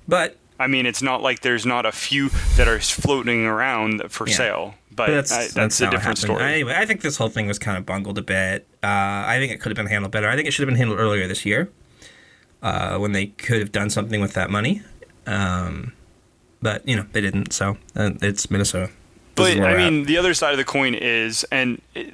[SPEAKER 1] But
[SPEAKER 2] I mean, it's not like there's not a few that are floating around for
[SPEAKER 1] Yeah.
[SPEAKER 2] sale, but,
[SPEAKER 1] But that's
[SPEAKER 2] I-
[SPEAKER 1] that's,
[SPEAKER 2] that's, a different story.
[SPEAKER 1] Anyway, I think this whole thing was kind of bungled a bit. Uh, I think it could have been handled better. I think it should have been handled earlier this year, uh, when they could have done something with that money. Um, but you know they didn't. So uh, it's Minnesota. This
[SPEAKER 2] But I
[SPEAKER 1] we're at.
[SPEAKER 2] mean, the other side of the coin is, and it,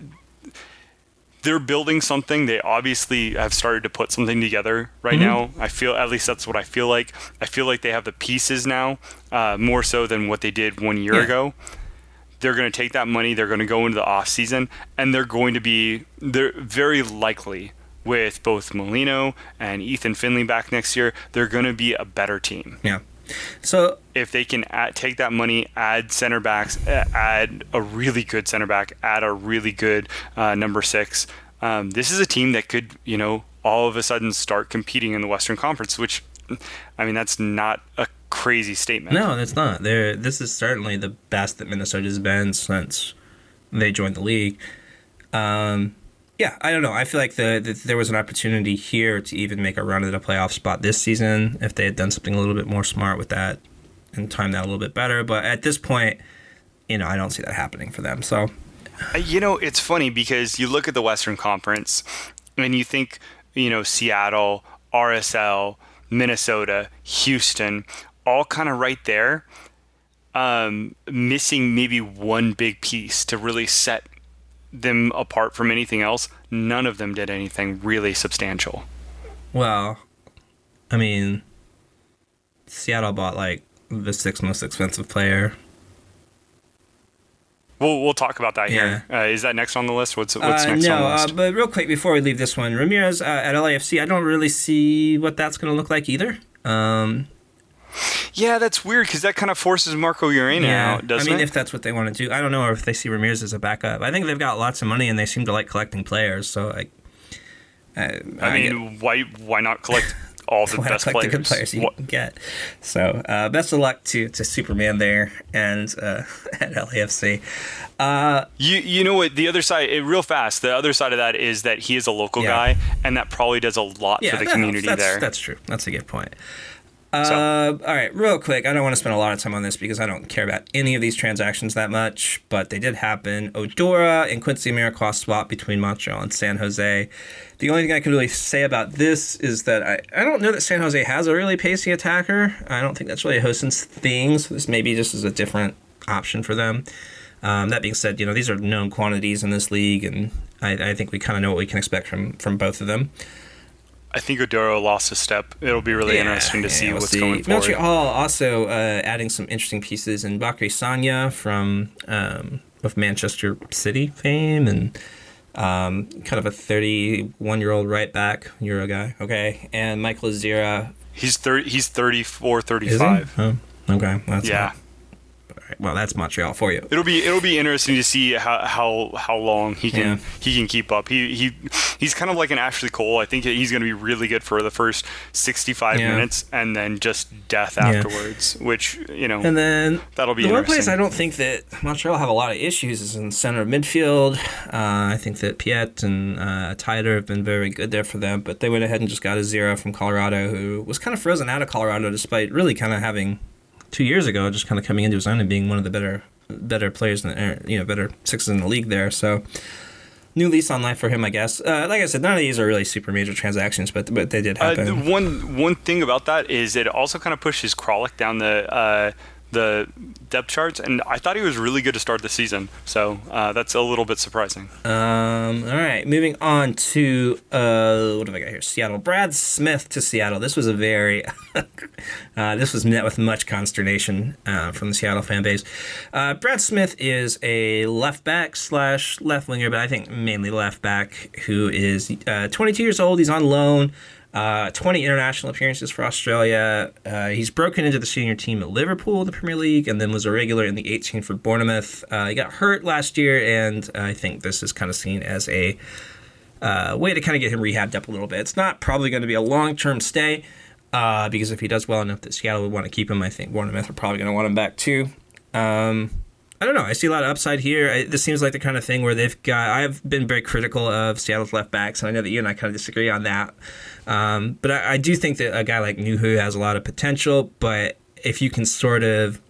[SPEAKER 2] they're building something. They obviously have started to put something together right
[SPEAKER 1] Mm-hmm.
[SPEAKER 2] now. I feel, at least that's what I feel like. I feel like they have the pieces now, uh, more so than what they did one year
[SPEAKER 1] Yeah.
[SPEAKER 2] ago. They're going to take that money. They're going to go into the off season, and they're going to be. They're very likely with both Molino and Ethan Finlay back next year. They're going to be a better team
[SPEAKER 1] yeah. So
[SPEAKER 2] if they can add, take that money, add center backs, add a really good center back, add a really good uh, number six, um, this is a team that could, you know, all of a sudden start competing in the Western Conference. Which, I mean, that's not a crazy statement.
[SPEAKER 1] No, that's not. There. This is certainly the best that Minnesota's been since they joined the league. Um, yeah, I don't know. I feel like the, the there was an opportunity here to even make a run at a playoff spot this season if they had done something a little bit more smart with that and timed that a little bit better. But at this point, you know, I don't see that happening for them. So
[SPEAKER 2] You know, it's funny because you look at the Western Conference and you think, you know, Seattle, RSL, Minnesota, Houston, all kind of right there, um, missing maybe one big piece to really set them apart from anything else. None of them did anything really substantial.
[SPEAKER 1] well, I mean, Seattle bought like the sixth most expensive player.
[SPEAKER 2] We'll, we'll talk about that here.
[SPEAKER 1] Yeah.
[SPEAKER 2] Uh, is that next on the list? What's, what's
[SPEAKER 1] Uh,
[SPEAKER 2] next
[SPEAKER 1] no,
[SPEAKER 2] on the
[SPEAKER 1] uh, but real quick before we leave this one, Ramirez uh, at LAFC, I don't really see what that's going to look like either. Um,
[SPEAKER 2] yeah, that's weird because that kind of forces Marco Urena out,
[SPEAKER 1] I
[SPEAKER 2] doesn't it?
[SPEAKER 1] I mean,
[SPEAKER 2] it?
[SPEAKER 1] if that's what they want to do, I don't know if they see Ramirez as a backup. I think they've got lots of money and they seem to like collecting players. So, like, I,
[SPEAKER 2] I
[SPEAKER 1] get-
[SPEAKER 2] mean, why why not collect all the best players?
[SPEAKER 1] the good players you
[SPEAKER 2] What-
[SPEAKER 1] can get? So, uh, best of luck to, to Superman there and uh, at LAFC. Uh,
[SPEAKER 2] You you know what the other side it, real fast the other side of that is that he is a local
[SPEAKER 1] Yeah.
[SPEAKER 2] guy and that probably does a lot
[SPEAKER 1] yeah,
[SPEAKER 2] for the community
[SPEAKER 1] helps. that's,
[SPEAKER 2] there.
[SPEAKER 1] That's true. That's a good point. Uh, all right, real quick. I don't want to spend a lot of time on this because I don't care about any of these transactions that much, but they did happen. Oduro and Quincy Amarikwa swap between Montreal and San Jose. The only thing I can really say about this is that I, I don't know that San Jose has a really pacey attacker. I don't think that's really a Hoesen's thing, so this maybe just is a different option for them. Um, that being said, you know these are known quantities in this league, and I, I think we kind of know what we can expect from from both of them.
[SPEAKER 2] I think Oduro lost a step. It'll be really
[SPEAKER 1] Yeah,
[SPEAKER 2] interesting to
[SPEAKER 1] yeah,
[SPEAKER 2] see
[SPEAKER 1] we'll
[SPEAKER 2] what's
[SPEAKER 1] see.
[SPEAKER 2] going forward.
[SPEAKER 1] Montreal also uh, adding some interesting pieces in Bacary Sagna from um, of Manchester City fame and um, kind of a 31 year old right back Euro guy. Okay, and Michael Azira.
[SPEAKER 2] He's 30, he's 34,
[SPEAKER 1] Is he?
[SPEAKER 2] 35.
[SPEAKER 1] Oh, okay. That's
[SPEAKER 2] Yeah.
[SPEAKER 1] not- all right, Well, that's Montreal for you.
[SPEAKER 2] It'll be it'll be interesting to see how how, how long he can
[SPEAKER 1] Yeah.
[SPEAKER 2] he can keep up. He he he's kind of like an Ashley Cole. I think he's going to be really good for the first 65
[SPEAKER 1] Yeah.
[SPEAKER 2] minutes and then just death
[SPEAKER 1] Yeah.
[SPEAKER 2] afterwards, which, you know,
[SPEAKER 1] And then
[SPEAKER 2] that'll be
[SPEAKER 1] the one place I don't think that Montreal have a lot of issues is in center of midfield. Uh, I think that Piette and uh, Taider have been very good there for them, but they went ahead and just got Azira from Colorado, who was kind of frozen out of Colorado despite really kind of having two years ago just kind of coming into his own and being one of the better better players in the, er, you know better sixes in the league there. So. New lease on life for him, I guess. Uh, like I said, none of these are really super major transactions, but but they did
[SPEAKER 2] Uh,
[SPEAKER 1] happen.
[SPEAKER 2] the one one thing about that is it also kind of pushes Kralik down the uh, the depth charts, and I thought he was really good to start the season. So uh, that's a little bit surprising.
[SPEAKER 1] Um, all right, moving on to uh, what have I got here? Seattle. Brad Smith to Seattle. This was a very, uh, this was met with much consternation uh, from the Seattle fan base. Uh, Brad Smith is a left back slash left winger, but I think mainly left back, who is uh, 22 years old. He's on loan. Uh, 20 international appearances for Australia. Uh, he's broken into the senior team at Liverpool in the Premier League and then was a regular in the 18 for Bournemouth. Uh, he got hurt last year, and I think this is kind of seen as a uh, way to kind of get him rehabbed up a little bit. It's not probably going to be a long term stay uh, because if he does well enough that Seattle would want to keep him, I think Bournemouth are probably going to want him back too. Um, I don't know. I see a lot of upside here. I, this seems like the kind of thing where they've got. I've been very critical of Seattle's left backs, and I know that you and I kind of disagree on that. Um, but I, I do think that a guy like Nouhou has a lot of potential. But if you can sort of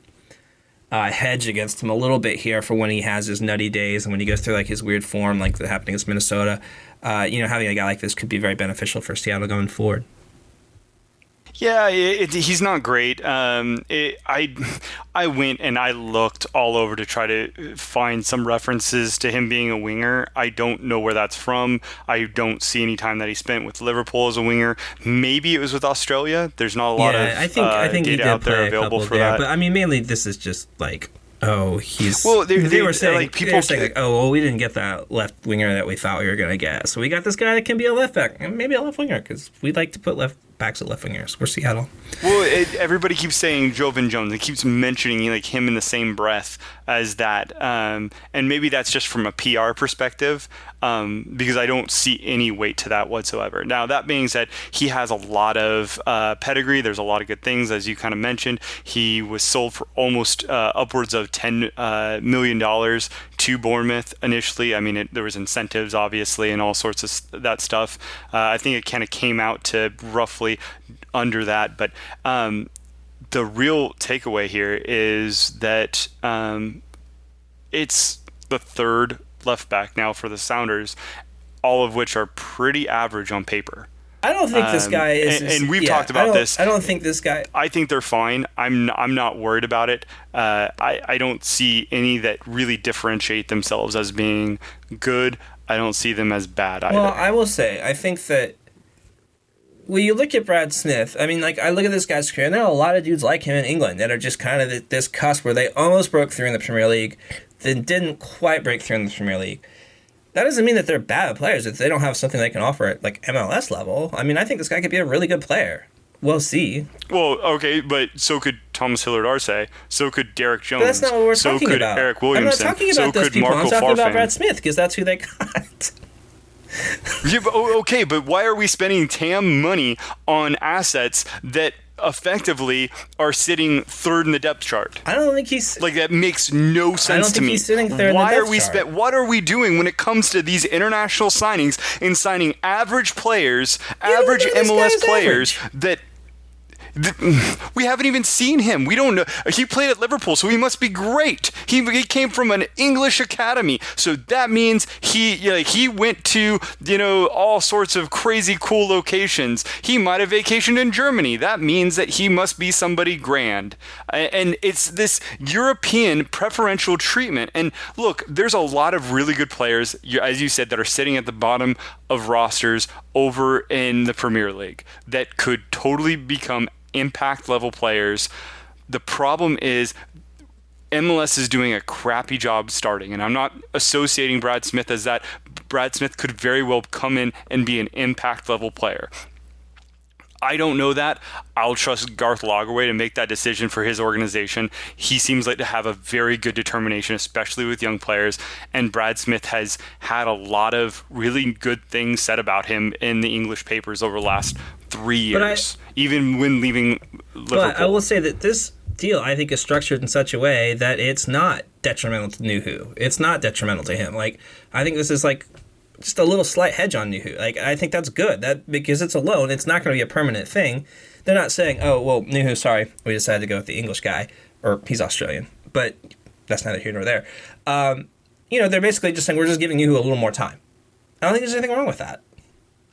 [SPEAKER 1] uh, hedge against him a little bit here for when he has his nutty days and when he goes through like his weird form, like that happened against Minnesota, uh, you know, having a guy like this could be very beneficial for Seattle going forward.
[SPEAKER 2] Yeah, it, it, he's not great. Um, it, I I went and I looked all over to try to find some references to him being a winger. I don't know where that's from. I don't see any time that he spent with Liverpool as a winger. Maybe it was with Australia. There's not a lot
[SPEAKER 1] yeah,
[SPEAKER 2] of
[SPEAKER 1] I think
[SPEAKER 2] uh,
[SPEAKER 1] I think he
[SPEAKER 2] data
[SPEAKER 1] did
[SPEAKER 2] out there
[SPEAKER 1] play a
[SPEAKER 2] available
[SPEAKER 1] couple
[SPEAKER 2] for
[SPEAKER 1] there,
[SPEAKER 2] that.
[SPEAKER 1] but I mean, mainly this is just like. Oh, he's.
[SPEAKER 2] Well, they- they-
[SPEAKER 1] were saying
[SPEAKER 2] like,
[SPEAKER 1] people saying like, oh, well, we didn't get that left winger that we thought we were gonna get, so we got this guy that can be a left back and maybe a left winger because we like to put left backs at left wingers. We're Seattle.
[SPEAKER 2] Well, it, everybody keeps saying Joevin Jones. It keeps mentioning like him in the same breath as that, um, and maybe that's just from a PR perspective, um, because I don't see any weight to that whatsoever. Now, that being said, he has a lot of uh, pedigree. There's a lot of good things, as you kind of mentioned. He was sold for almost uh, upwards of ten uh, million dollars to Bournemouth initially. I mean, it, there was incentives, obviously, and all sorts of that stuff. Uh, I think it kind of came out to roughly under that, but um, the real takeaway here is that um, it's the third left back now for the Sounders, all of which are pretty average on paper.
[SPEAKER 1] I don't think this
[SPEAKER 2] Um,
[SPEAKER 1] guy is.
[SPEAKER 2] and- and we've
[SPEAKER 1] yeah,
[SPEAKER 2] talked about
[SPEAKER 1] don't-
[SPEAKER 2] this.
[SPEAKER 1] I don't think this guy.
[SPEAKER 2] I think they're fine. I'm I'm not worried about it. Uh, I I don't see any that really differentiate themselves as being good. I don't see them as bad either.
[SPEAKER 1] Well, I will say, I think that when you look at Brad Smith, I mean, like, I look at this guy's career, and there are a lot of dudes like him in England that are just kind of this cusp where they almost broke through in the Premier League, then didn't quite break through in the Premier League. That doesn't mean that they're bad players if they don't have something they can offer at like MLS level. I mean, I think this guy could be a really good player. We'll see.
[SPEAKER 2] Well, okay, but so could Thomas Hilliard-Arce. So could Derek Jones.
[SPEAKER 1] But that's not what we're
[SPEAKER 2] so
[SPEAKER 1] talking
[SPEAKER 2] could
[SPEAKER 1] about.
[SPEAKER 2] Eric
[SPEAKER 1] I'm not
[SPEAKER 2] Williamson.
[SPEAKER 1] talking about
[SPEAKER 2] so
[SPEAKER 1] those
[SPEAKER 2] could
[SPEAKER 1] people.
[SPEAKER 2] Marco
[SPEAKER 1] I'm talking about Brad Smith because that's who they got.
[SPEAKER 2] Yeah, but, oh, okay, but why are we spending TAM money on assets that effectively are sitting third in the depth chart?
[SPEAKER 1] I don't think he's.
[SPEAKER 2] Like that makes no sense to
[SPEAKER 1] think
[SPEAKER 2] me.
[SPEAKER 1] he's sitting third in the
[SPEAKER 2] Why are
[SPEAKER 1] depth
[SPEAKER 2] we
[SPEAKER 1] chart.
[SPEAKER 2] spent? What are we doing when it comes to these international signings and signing average players, average
[SPEAKER 1] know this guy
[SPEAKER 2] MLS players
[SPEAKER 1] average.
[SPEAKER 2] that? We haven't even seen him. We don't know. He played at Liverpool, so he must be great. He, he came from an English academy, so that means he you know, he went to you know all sorts of crazy cool locations. He might have vacationed in Germany. That means that he must be somebody grand. And it's this European preferential treatment. And look, there's a lot of really good players, as you said, that are sitting at the bottom of rosters over in the Premier League that could totally become impact level players. The problem is MLS is doing a crappy job starting, and I'm not associating Brad Smith as that. Brad Smith could very well come in and be an impact level player. I don't know that. I'll trust Garth Lagerwey to make that decision for his organization. He seems like to have a very good determination, especially with young players. And Brad Smith has had a lot of really good things said about him in the English papers over the last three
[SPEAKER 1] But I-
[SPEAKER 2] years, even when leaving Liverpool.
[SPEAKER 1] But I will say that this deal, I think, is structured in such a way that it's not detrimental to Nouhou. It's not detrimental to him. Like, I think this is like just a little slight hedge on Nouhou. Like, I think that's good. That because it's a loan, it's not going to be a permanent thing. They're not saying, "Oh, well, Nouhou, sorry, we decided to go with the English guy, or he's Australian." But that's neither here nor there. Um, you know, they're basically just saying we're just giving you a little more time. I don't think there's anything wrong with that.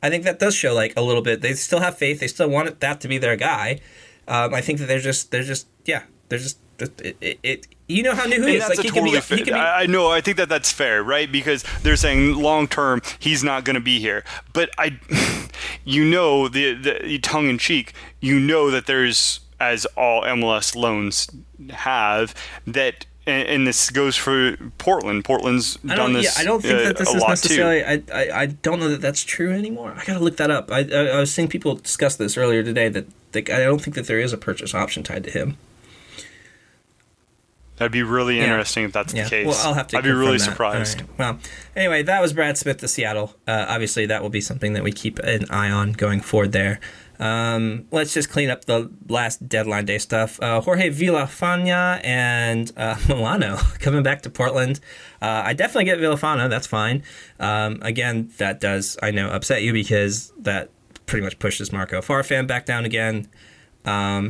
[SPEAKER 1] I think that does show like a little bit. They still have faith. They still want it- that to be their guy. Um, I think that they're just they're just yeah they're just it, it, it you know how new he is.
[SPEAKER 2] that's
[SPEAKER 1] Like
[SPEAKER 2] a
[SPEAKER 1] he
[SPEAKER 2] totally
[SPEAKER 1] can be.
[SPEAKER 2] fair.
[SPEAKER 1] He can be
[SPEAKER 2] I I know. I think that that's fair, right? Because they're saying long term he's not going to be here. But I, you know, the, the tongue in cheek, you know that there's as all MLS loans have that. And, and this goes for Portland. Portland's done this.
[SPEAKER 1] Yeah, I don't think
[SPEAKER 2] uh,
[SPEAKER 1] that this is necessarily. I, I I don't know that that's true anymore. I gotta look that up. I I, I was seeing people discuss this earlier today. That like, I don't think that there is a purchase option tied to him.
[SPEAKER 2] That'd be really
[SPEAKER 1] Yeah.
[SPEAKER 2] interesting if that's
[SPEAKER 1] Yeah.
[SPEAKER 2] the case.
[SPEAKER 1] Well, I'll have to.
[SPEAKER 2] I'd be really
[SPEAKER 1] that.
[SPEAKER 2] surprised.
[SPEAKER 1] Right. Well, anyway, that was Brad Smith to Seattle. Uh, obviously, that will be something that we keep an eye on going forward there. Um, let's just clean up the last deadline day stuff. Uh, Jorge Villafana and uh, Melano coming back to Portland. Uh, I definitely get Villafana. That's fine. Um, again, that does I know upset you because that pretty much pushes Marco Farfan back down again.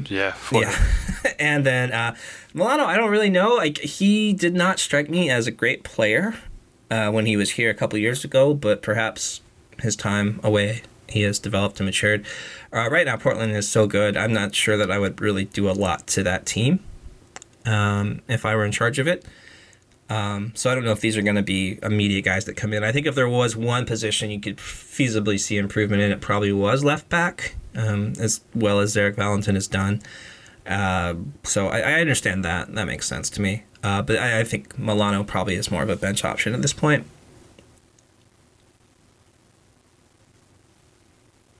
[SPEAKER 2] Yeah.
[SPEAKER 1] Yeah, and then uh, Melano, I don't really know. Like he did not strike me as a great player uh, when he was here a couple years ago, but perhaps his time away, he has developed and matured. Uh, right now, Portland is so good. I'm not sure that I would really do a lot to that team um, if I were in charge of it. Um, so I don't know if these are going to be immediate guys that come in. I think if there was one position you could feasibly see improvement in, it probably was left back, um, as well as Zarek Valentin has done. Uh, so I, I understand that. That makes sense to me. Uh, but I, I think Melano probably is more of a bench option at this point.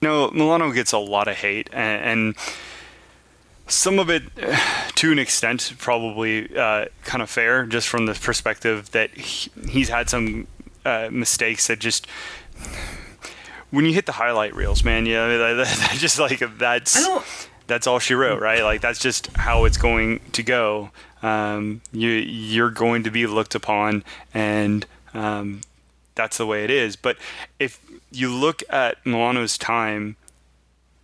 [SPEAKER 2] No, Melano gets a lot of hate, and, and some of it, to an extent, probably uh, kind of fair, just from the perspective that he, he's had some uh, mistakes that just. When you hit the highlight reels, man, yeah, that, that just like that's that's all she wrote, right? Like that's just how it's going to go. Um, you you're going to be looked upon, and um, that's the way it is. But if you look at Melano's time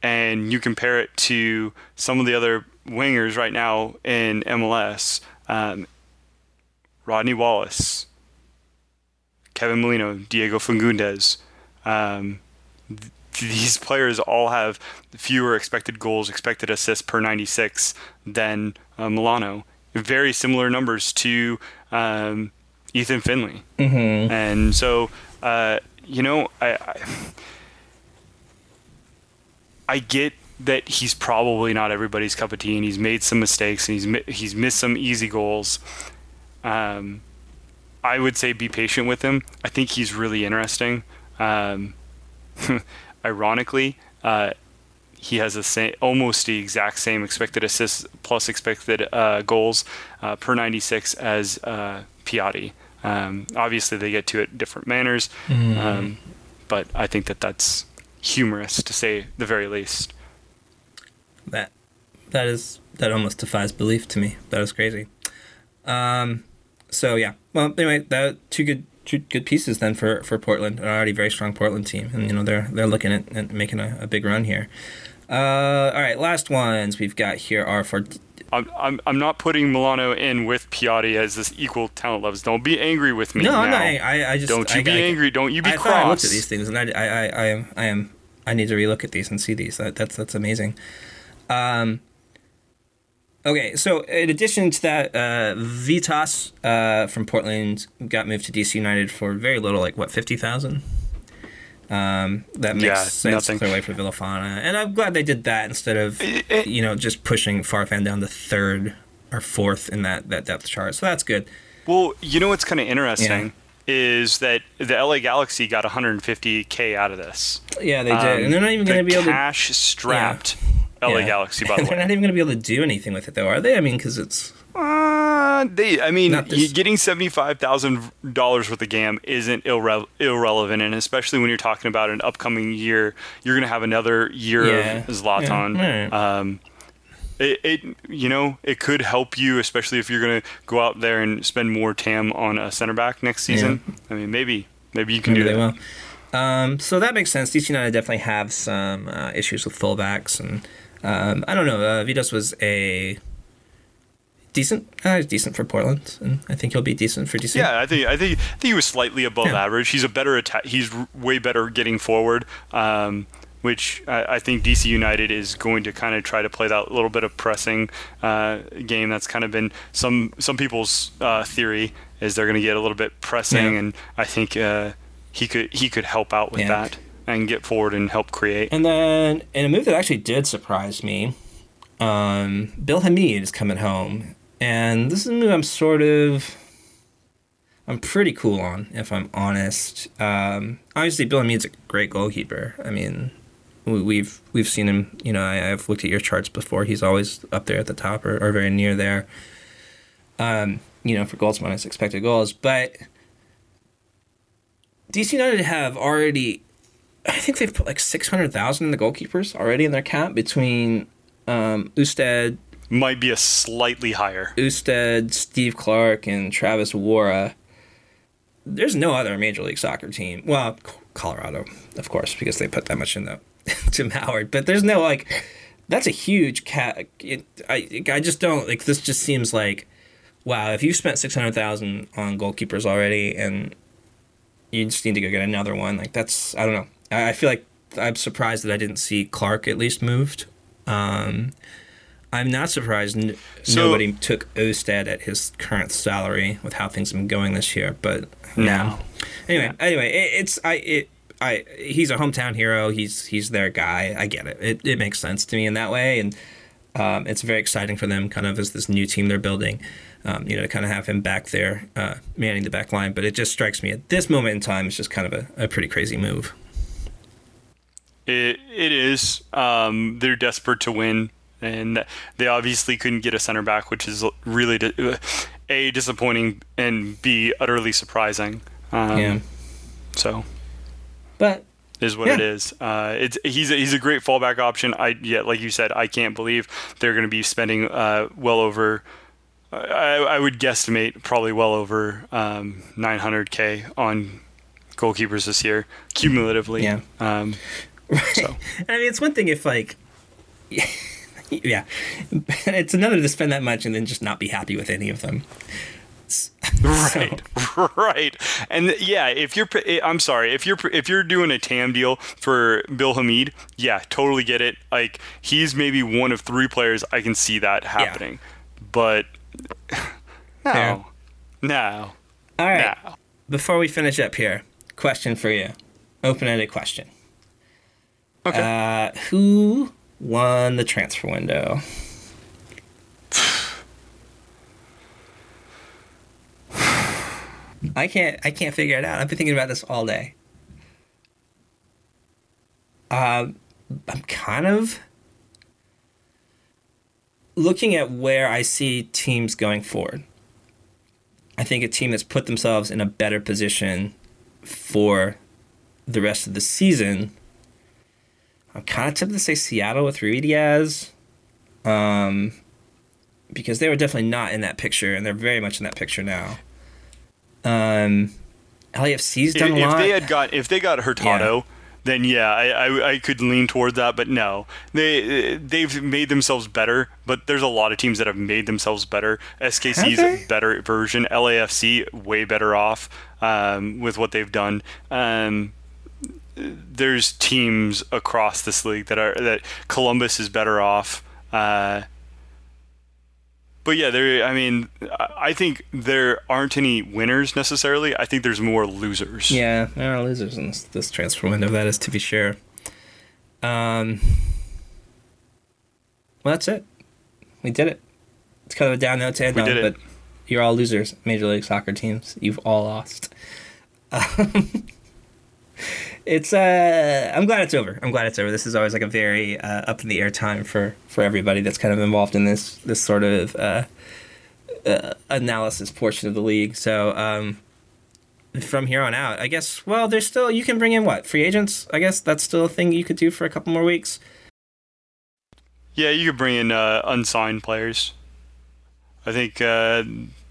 [SPEAKER 2] and you compare it to some of the other wingers right now in MLS, um, Rodney Wallace, Kevin Molino, Diego Fagundez, um, th- these players all have fewer expected goals, expected assists per 96 than uh, Melano. Very similar numbers to um, Ethan Finlay. Mm-hmm. And so, uh, you know, I, I I get that he's probably not everybody's cup of tea, and he's made some mistakes, and he's he's missed some easy goals. Um, I would say be patient with him. I think he's really interesting. Um, ironically, uh, he has a same, almost the exact same expected assists plus expected uh, goals uh, per 96 as uh, Piatti. Um, obviously, they get to it different manners, um, but I think that that's humorous to say the very least.
[SPEAKER 1] That that is that almost defies belief to me. That was crazy. Um, so yeah. Well, anyway, that two good two good pieces then for for Portland. An already very strong Portland team, and you know they're they're looking at, at making a, a big run here. Uh, all right, last ones we've got here are for
[SPEAKER 2] I'm, I'm, I'm not putting Melano in with Piatti as this equal talent levels. Don't be angry with me.
[SPEAKER 1] no, I'm not. I I just
[SPEAKER 2] Don't you
[SPEAKER 1] I,
[SPEAKER 2] be
[SPEAKER 1] I,
[SPEAKER 2] angry. Don't you be
[SPEAKER 1] I
[SPEAKER 2] cross.
[SPEAKER 1] I looked at these things, and I, I, I, I am, I am, I need to relook at these and see these. That, that's that's amazing. Um, okay, so in addition to that, uh, Vytas uh, from Portland got moved to DC United for very little, like what fifty thousand. Um, that makes
[SPEAKER 2] Yeah,
[SPEAKER 1] sense
[SPEAKER 2] nothing.
[SPEAKER 1] clear away for Villafana, and I'm glad they did that instead of you know just pushing Farfan down to third or fourth in that that depth chart. So that's good.
[SPEAKER 2] Well, you know what's kind of interesting is that the LA Galaxy got 150k out of this.
[SPEAKER 1] Yeah, they did,
[SPEAKER 2] Um,
[SPEAKER 1] and they're not even going to be able to
[SPEAKER 2] cash strapped LA
[SPEAKER 1] Yeah.
[SPEAKER 2] Galaxy. By the way, They're
[SPEAKER 1] not even going to be able to do anything with it, though, are they? I mean, because it's
[SPEAKER 2] Uh, they, I mean,
[SPEAKER 1] this-
[SPEAKER 2] getting seventy-five thousand dollars worth of GAM isn't irre- irrelevant, and especially when you're talking about an upcoming year, you're going to have another year
[SPEAKER 1] Yeah.
[SPEAKER 2] of Zlatan.
[SPEAKER 1] Yeah. Right.
[SPEAKER 2] Um, it, it, you know, it could help you, especially if you're going to go out there and spend more TAM on a center back next season. I mean, maybe, maybe you can
[SPEAKER 1] maybe
[SPEAKER 2] do that.
[SPEAKER 1] Um, so that makes sense. DC United definitely have some uh, issues with fullbacks, and um, I don't know. Uh, Vytas was a decent, uh, decent for Portland, and I think he'll be decent for DC.
[SPEAKER 2] Yeah, I think I think I think he was slightly above
[SPEAKER 1] Yeah.
[SPEAKER 2] average. He's a better attack. He's r- way better getting forward. Um, which I, I think DC United is going to kind of try to play that little bit of pressing uh, game. That's kind of been some some people's uh, theory is they're going to get a little bit pressing,
[SPEAKER 1] Yeah.
[SPEAKER 2] and I think uh, he could he could help out with
[SPEAKER 1] Yeah.
[SPEAKER 2] that and get forward and help create.
[SPEAKER 1] And then in a move that actually did surprise me, um, Bill Hamid is coming home, and this is a move I'm sort of, I'm pretty cool on, if I'm honest. Um, obviously, Bill Hamid's a great goalkeeper. I mean, we, we've we've seen him. You know, I, I've looked at your charts before. He's always up there at the top or, or very near there. Um, you know, for goals minus expected goals, but. DC United have already I think they've put like six hundred thousand in the goalkeepers already in their cap between um, Ousted,
[SPEAKER 2] Might be a slightly higher.
[SPEAKER 1] Ousted, Steve Clark, and Travis Worra. There's no other Major League Soccer team. Well, Colorado, of course, because they put that much in the Tim Howard. But there's no like, that's a huge cat. I I just don't like. This just seems like, wow. If you spent six hundred thousand on goalkeepers already, and you just need to go get another one, like that's I don't know. I, feel like I'm surprised that I didn't see Clark at least moved. Um, I'm not surprised n-
[SPEAKER 2] So-
[SPEAKER 1] nobody took Ousted at his current salary with how things have been going this year. But
[SPEAKER 2] No.
[SPEAKER 1] yeah. Anyway, anyway, it, it's I it I he's a hometown hero. He's he's their guy. I get it. It it makes sense to me in that way, and um, it's very exciting for them, kind of as this new team they're building. Um, you know, to kind of have him back there, uh, manning the back line. But it just strikes me at this moment in time, it's just kind of a, a pretty crazy move.
[SPEAKER 2] It it is. Um, they're desperate to win, and they obviously couldn't get a center back, which is really di- a disappointing and b utterly surprising. Um,
[SPEAKER 1] yeah,
[SPEAKER 2] So
[SPEAKER 1] but
[SPEAKER 2] is what
[SPEAKER 1] Yeah.
[SPEAKER 2] it is. Uh, it's he's a, he's a great fallback option. I yeah, like you said, I can't believe they're going to be spending uh, well over. I, I would guesstimate probably well over um, 900k on goalkeepers this year cumulatively.
[SPEAKER 1] Yeah.
[SPEAKER 2] Um, so
[SPEAKER 1] I mean, it's one thing if like, yeah, it's another to spend that much and then just not be happy with any of them.
[SPEAKER 2] right, right, and yeah, if you're, eh, I'm sorry, if you're if you're doing a TAM deal for Bill Hamid, yeah, totally get it. Like he's maybe one of three players I can see that happening, but no,
[SPEAKER 1] Fair.
[SPEAKER 2] no,
[SPEAKER 1] All right.
[SPEAKER 2] no.
[SPEAKER 1] Before we finish up here, question for you, open-ended question.
[SPEAKER 2] Okay.
[SPEAKER 1] Uh, who won the transfer window? I can't. I can't figure it out. I've been thinking about this all day. Um, I'm kind of looking at where I see teams going forward. I think a team that's put themselves in a better position for the rest of the season. I'm kind of tempted to say Seattle with Ruidíaz, um, because they were definitely not in that picture, and they're very much in that picture now. Um, LAFC's
[SPEAKER 2] If,
[SPEAKER 1] done a
[SPEAKER 2] if they had got if they got Hurtado, then yeah, I, I I could lean toward that. But no, they they've made themselves better. But there's a lot of teams that have made themselves better. SKC's a better version. LAFC way better off um, with what they've done. Um, there's teams across this league that are that Columbus is better off. Uh, but yeah, there. I mean, I think there aren't any winners necessarily. I think there's more losers.
[SPEAKER 1] Yeah, there are losers in this, this transfer window. That is to be sure. Um, well, that's it. We did it. It's kind of a down note to end
[SPEAKER 2] We
[SPEAKER 1] on, but you're all losers. Major League Soccer teams, you've all lost. Um, it's uh, I'm glad it's over. I'm glad it's over. This is always like a very uh, up in the air time for for everybody that's kind of involved in this this sort of uh, uh, analysis portion of the league. So. Um, from here on out, I guess. Well, there's still you can bring in what free agents. I guess that's still a thing you could do for a couple more weeks.
[SPEAKER 2] Yeah, you could bring in uh, unsigned players. I think uh,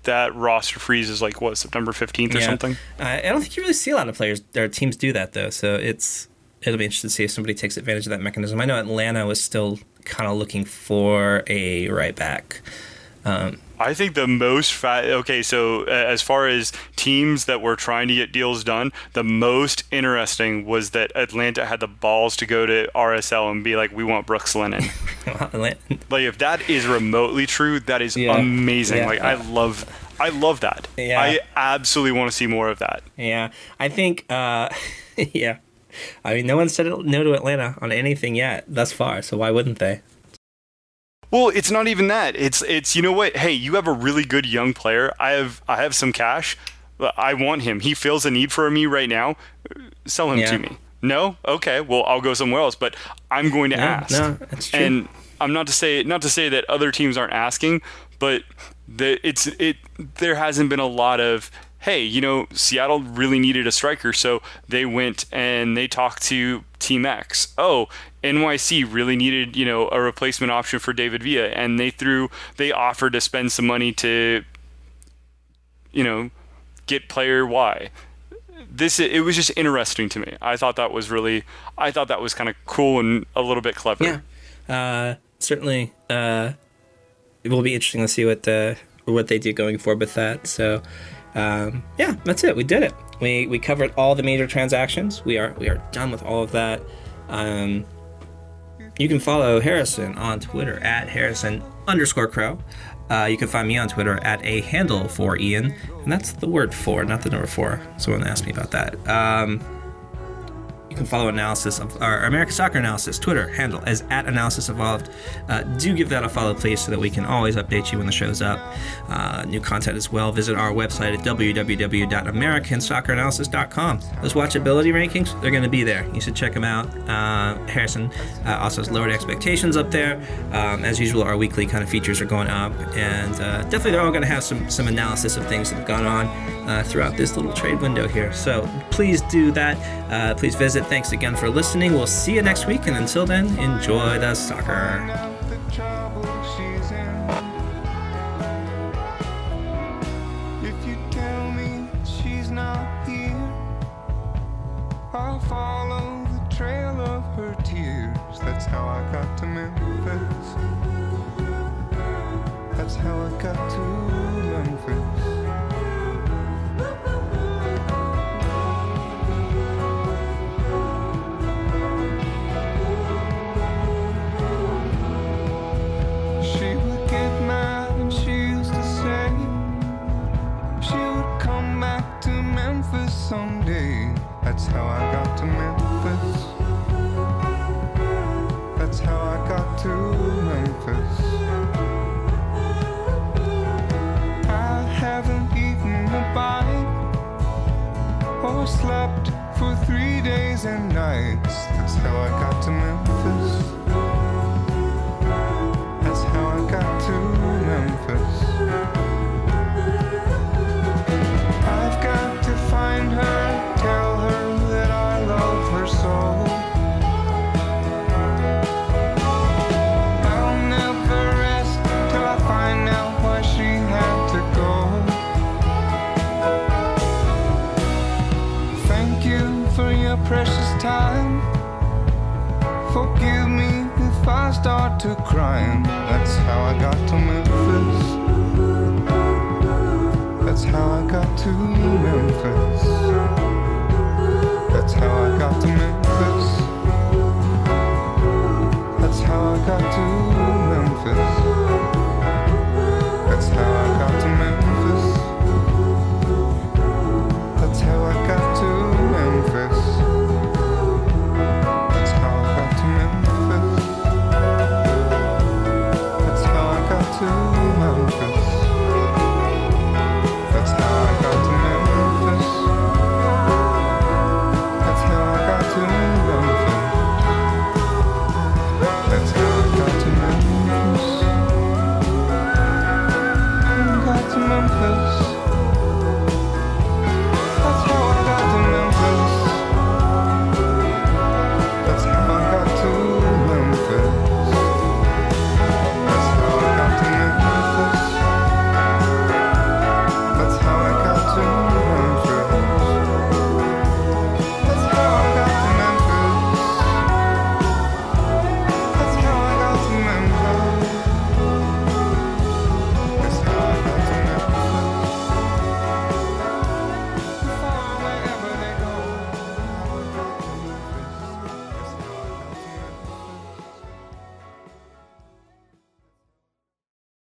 [SPEAKER 2] that roster freeze is like what September fifteenth or
[SPEAKER 1] Yeah.
[SPEAKER 2] something.
[SPEAKER 1] I don't think you really see a lot of players or teams do that though. So it's it'll be interesting to see if somebody takes advantage of that mechanism. I know Atlanta was still kind of looking for a right back. Um,
[SPEAKER 2] I think the most fat. Okay, so uh, as far as teams that were trying to get deals done, the most interesting was that Atlanta had the balls to go to RSL and be like, "We want Brooks Lennon." like, if that is remotely true, that is
[SPEAKER 1] Yeah.
[SPEAKER 2] amazing.
[SPEAKER 1] Yeah.
[SPEAKER 2] Like, I love, I love that.
[SPEAKER 1] Yeah.
[SPEAKER 2] I absolutely want to see more of that.
[SPEAKER 1] yeah, I think. Uh, yeah, I mean, no one said no to Atlanta on anything yet thus far, so why wouldn't they?
[SPEAKER 2] Well, it's not even that. It's it's you know what? Hey, you have a really good young player. I have I have some cash. I want him. He feels a need for me right now. Sell him
[SPEAKER 1] Yeah.
[SPEAKER 2] to me. No? Okay. Well, I'll go somewhere else, but I'm going to
[SPEAKER 1] No,
[SPEAKER 2] ask.
[SPEAKER 1] no, that's true.
[SPEAKER 2] And I'm not to say not to say that other teams aren't asking, but the, it's it there hasn't been a lot of hey, you know, Seattle really needed a striker, so they went and they talked to Team X. Oh, NYC really needed, you know, a replacement option for David Villa, and they threw they offered to spend some money to, you know, get player Y. This it was just interesting to me. I thought that was really, I thought that was kind of cool and a little bit clever.
[SPEAKER 1] Yeah, uh, certainly. Uh, it will be interesting to see what uh, what they do going forward with that. So, um, yeah, that's it. We did it. We we covered all the major transactions. We are we are done with all of that. Um, you can follow Harrison on Twitter at Harrison underscore Crow. Uh, you can find me on Twitter at a handle for Ian, and that's the word for, not the number four. Someone asked me about that. Um, can follow analysis of our American Soccer Analysis Twitter handle as at Analysis Evolved. Uh, do give that a follow, please, so that we can always update you when the show's up. Uh, new content as well. Visit our website at www.americansocceranalysis.com. Those watchability rankings, they're going to be there. You should check them out. Uh, Harrison uh, also has lowered expectations up there. Um, as usual, our weekly kind of features are going up, and uh, definitely they're all going to have some some analysis of things that have gone on throughout this little trade window here. So please do that. Uh, please visit. Thanks again for listening. We'll see you next week, and until then, enjoy the soccer.
[SPEAKER 3] how I got to Memphis. That's how I got to someday. That's how I got to Memphis. That's how I got to Memphis. I haven't eaten a bite or slept for three days and nights. That's how I got to Memphis. That's how I got to start to crying. That's how I got to Memphis. That's how I got to Memphis. That's how I got to Memphis. That's how I got to